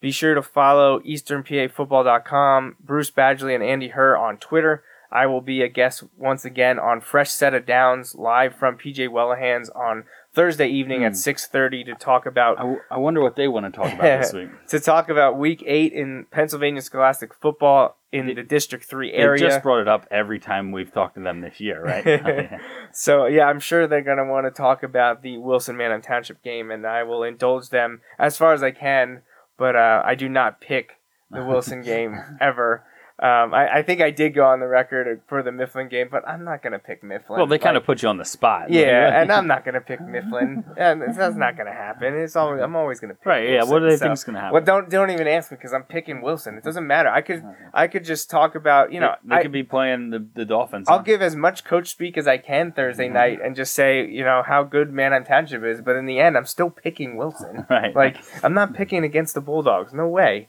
S2: be sure to follow EasternPAFootball.com, Bruce Badgley and Andy Herr on Twitter. I will be a guest once again on Fresh Set of Downs live from PJ Whelihan's on Thursday evening at
S3: Hmm.
S2: 6:30 to talk about
S3: I, I wonder what they want to talk about this [laughs] week.
S2: to talk about week 8 in Pennsylvania Scholastic football in the District 3
S3: They
S2: area.
S3: just brought it up every time we've talked to them this year, right? [laughs] [laughs]
S2: so yeah, I'm sure they're gonna want to talk about the Wilson Manheim Township game, and I will indulge them as far as I can. But uh, I do not pick the Wilson game ever. Um, I, I think I did go on the record for the Mifflin game, but I'm not gonna pick Mifflin.
S3: well, they kind
S2: Like,
S3: of put you on the spot.
S2: yeah, and I'm not gonna pick Mifflin, [laughs] and that's not gonna happen. It's always I'm always gonna pick
S3: Right, yeah, what do they
S2: so-
S3: think's gonna happen?
S2: Well, don't don't even ask me because I'm picking Wilson. It doesn't matter. I could I could just talk about you know
S3: they, they
S2: I-
S3: could be playing the, the Dolphins.
S2: I'll
S3: huh?
S2: give as much coach speak as I can Thursday night and just say, you know, how good Manheim Township is, but in the end, I'm still picking Wilson. [laughs]
S3: Right.
S2: Like, I'm not picking against the Bulldogs. No way.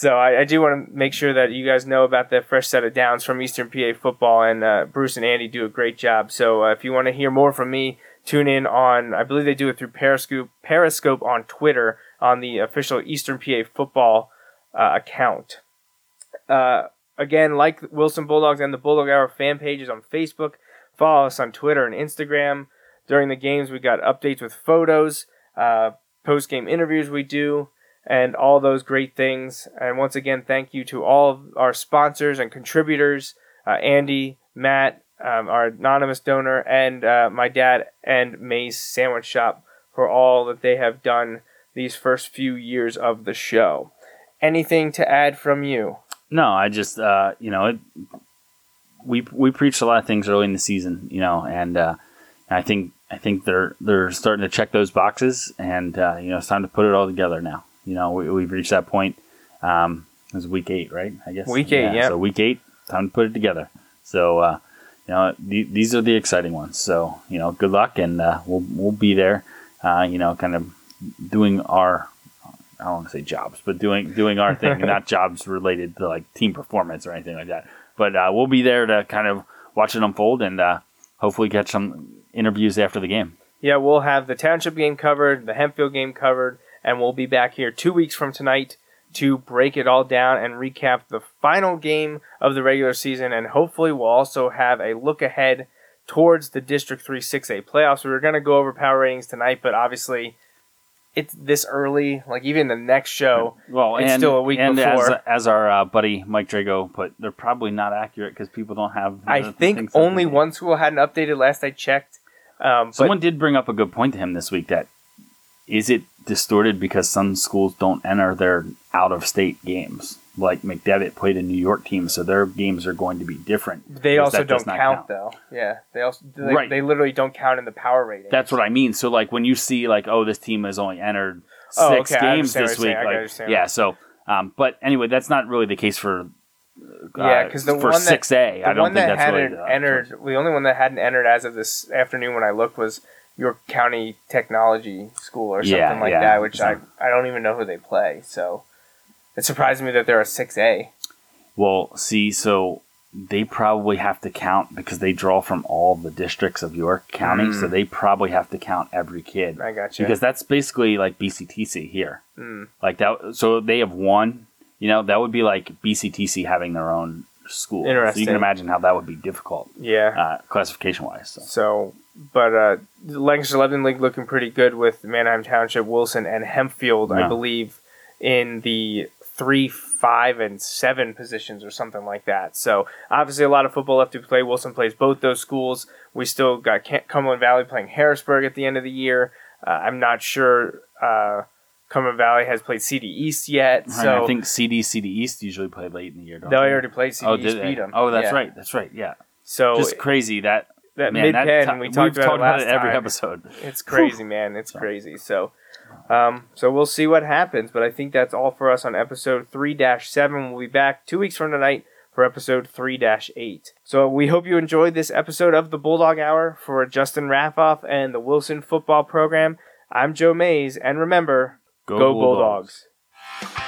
S2: So I, I do want to make sure that you guys know about the fresh set of downs from Eastern PA football, and uh, Bruce and Andy do a great job. So uh, if you want to hear more from me, tune in on, I believe they do it through Periscope, Periscope on Twitter on the official Eastern PA football uh, account. Uh, again, like Wilson Bulldogs and the Bulldog Hour fan pages on Facebook. Follow us on Twitter and Instagram. During the games, we got updates with photos, uh, post game interviews we do, and all those great things. And once again, thank you to all our sponsors and contributors uh, Andy, Matt, um, our anonymous donor, and uh, my dad and May's Sandwich Shop for all that they have done these first few years of the show. Anything to add from you?
S3: No, I just uh, you know it, we we preached a lot of things early in the season, you know, and uh, I think I think they're they're starting to check those boxes, and uh, you know it's time to put it all together now. You know, we, we've reached that point. Um, it was week eight, right? I guess
S2: Week eight, yeah.
S3: So week eight, time to put it together. So uh, you know th- these are the exciting ones. So you know, good luck, and uh, we'll we'll be there. Uh, you know, kind of doing our I don't want to say jobs, but doing doing our thing, [laughs] not jobs related to like team performance or anything like that. But uh, we'll be there to kind of watch it unfold and uh, hopefully get some interviews after the game.
S2: Yeah, we'll have the Township game covered, the Hempfield game covered, and we'll be back here two weeks from tonight to break it all down and recap the final game of the regular season. And hopefully, we'll also have a look ahead towards the District 3 6A playoffs. We were going to go over power ratings tonight, but obviously it's this early. Like even the next show,
S3: Well,
S2: it's
S3: and,
S2: still a week
S3: and
S2: before.
S3: as, as our uh, buddy Mike Drago put, they're probably not accurate because people don't have.
S2: I think only one school hadn't updated last I checked. Um, but
S3: Someone did bring up a good point to him this week that is it distorted because some schools don't enter their out of state games? Like McDevitt played a New York team, so their games are going to be different.
S2: they also don't
S3: not
S2: count, though. Yeah, they also they,
S3: Right.
S2: they literally don't count in the power rating.
S3: That's what I mean. So like when you see like, oh, this team has only entered
S2: Oh,
S3: six
S2: okay,
S3: games this week, like yeah. So, um, but anyway, that's not really the case for. Uh,
S2: yeah, because the
S3: for six A,
S2: the
S3: don't
S2: one
S3: think
S2: that
S3: that's really
S2: hadn't
S3: the,
S2: entered. The only one that hadn't entered as of this afternoon when I looked was York County Technology School or something
S3: Yeah,
S2: like
S3: yeah.
S2: that, which I I don't even know who they play. So it surprised me that they're a six A.
S3: Well, see, so they probably have to count because they draw from all the districts of York County,
S2: Mm.
S3: so they probably have to count every kid.
S2: I got you.
S3: Because that's basically like BCTC here.
S2: Mm.
S3: Like that, so they have one. You know, that would be like BCTC having their own school. Interesting. So you can imagine how that would be difficult.
S2: Yeah.
S3: Uh, classification wise. So.
S2: So, but uh, Lancaster Lebanon League looking pretty good with Manheim Township, Wilson, and Hempfield, I believe, in the three, five, and seven positions or something like that. So, obviously, a lot of football left to play. Wilson plays both those schools. We still got Cumberland Valley playing Harrisburg at the end of the year. Uh, I'm not sure uh, Cumberland Valley has played CD East yet. So,
S3: I think CD CD East usually play late in the year. Don't
S2: They
S3: they
S2: already played CD
S3: Oh,
S2: East, beat 'em.
S3: Oh, that's
S2: Yeah.
S3: right. That's right. Yeah.
S2: So
S3: just crazy that
S2: that
S3: man,
S2: Mid-Penn.
S3: ti-
S2: we
S3: we've
S2: talked about, it,
S3: every
S2: time.
S3: episode.
S2: It's crazy, man. It's crazy. So, um, so we'll see what happens. But I think that's all for us on episode three seven. We'll be back two weeks from tonight for episode three eight. So we hope you enjoyed this episode of the Bulldog Hour for Justin Raffoff and the Wilson Football Program. I'm Joe Mays, and remember,
S3: Go
S2: go
S3: Bulldogs.
S2: Bulldogs.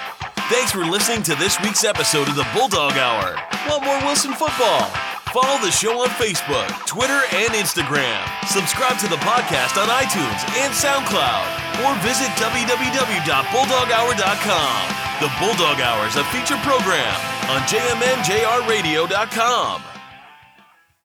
S1: Thanks for listening to this week's episode of the Bulldog Hour. Want more Wilson football? Follow the show on Facebook, Twitter, and Instagram. Subscribe to the podcast on iTunes and SoundCloud, or visit www.bulldoghour.com. The Bulldog Hour is a feature program on jmnjrradio.com.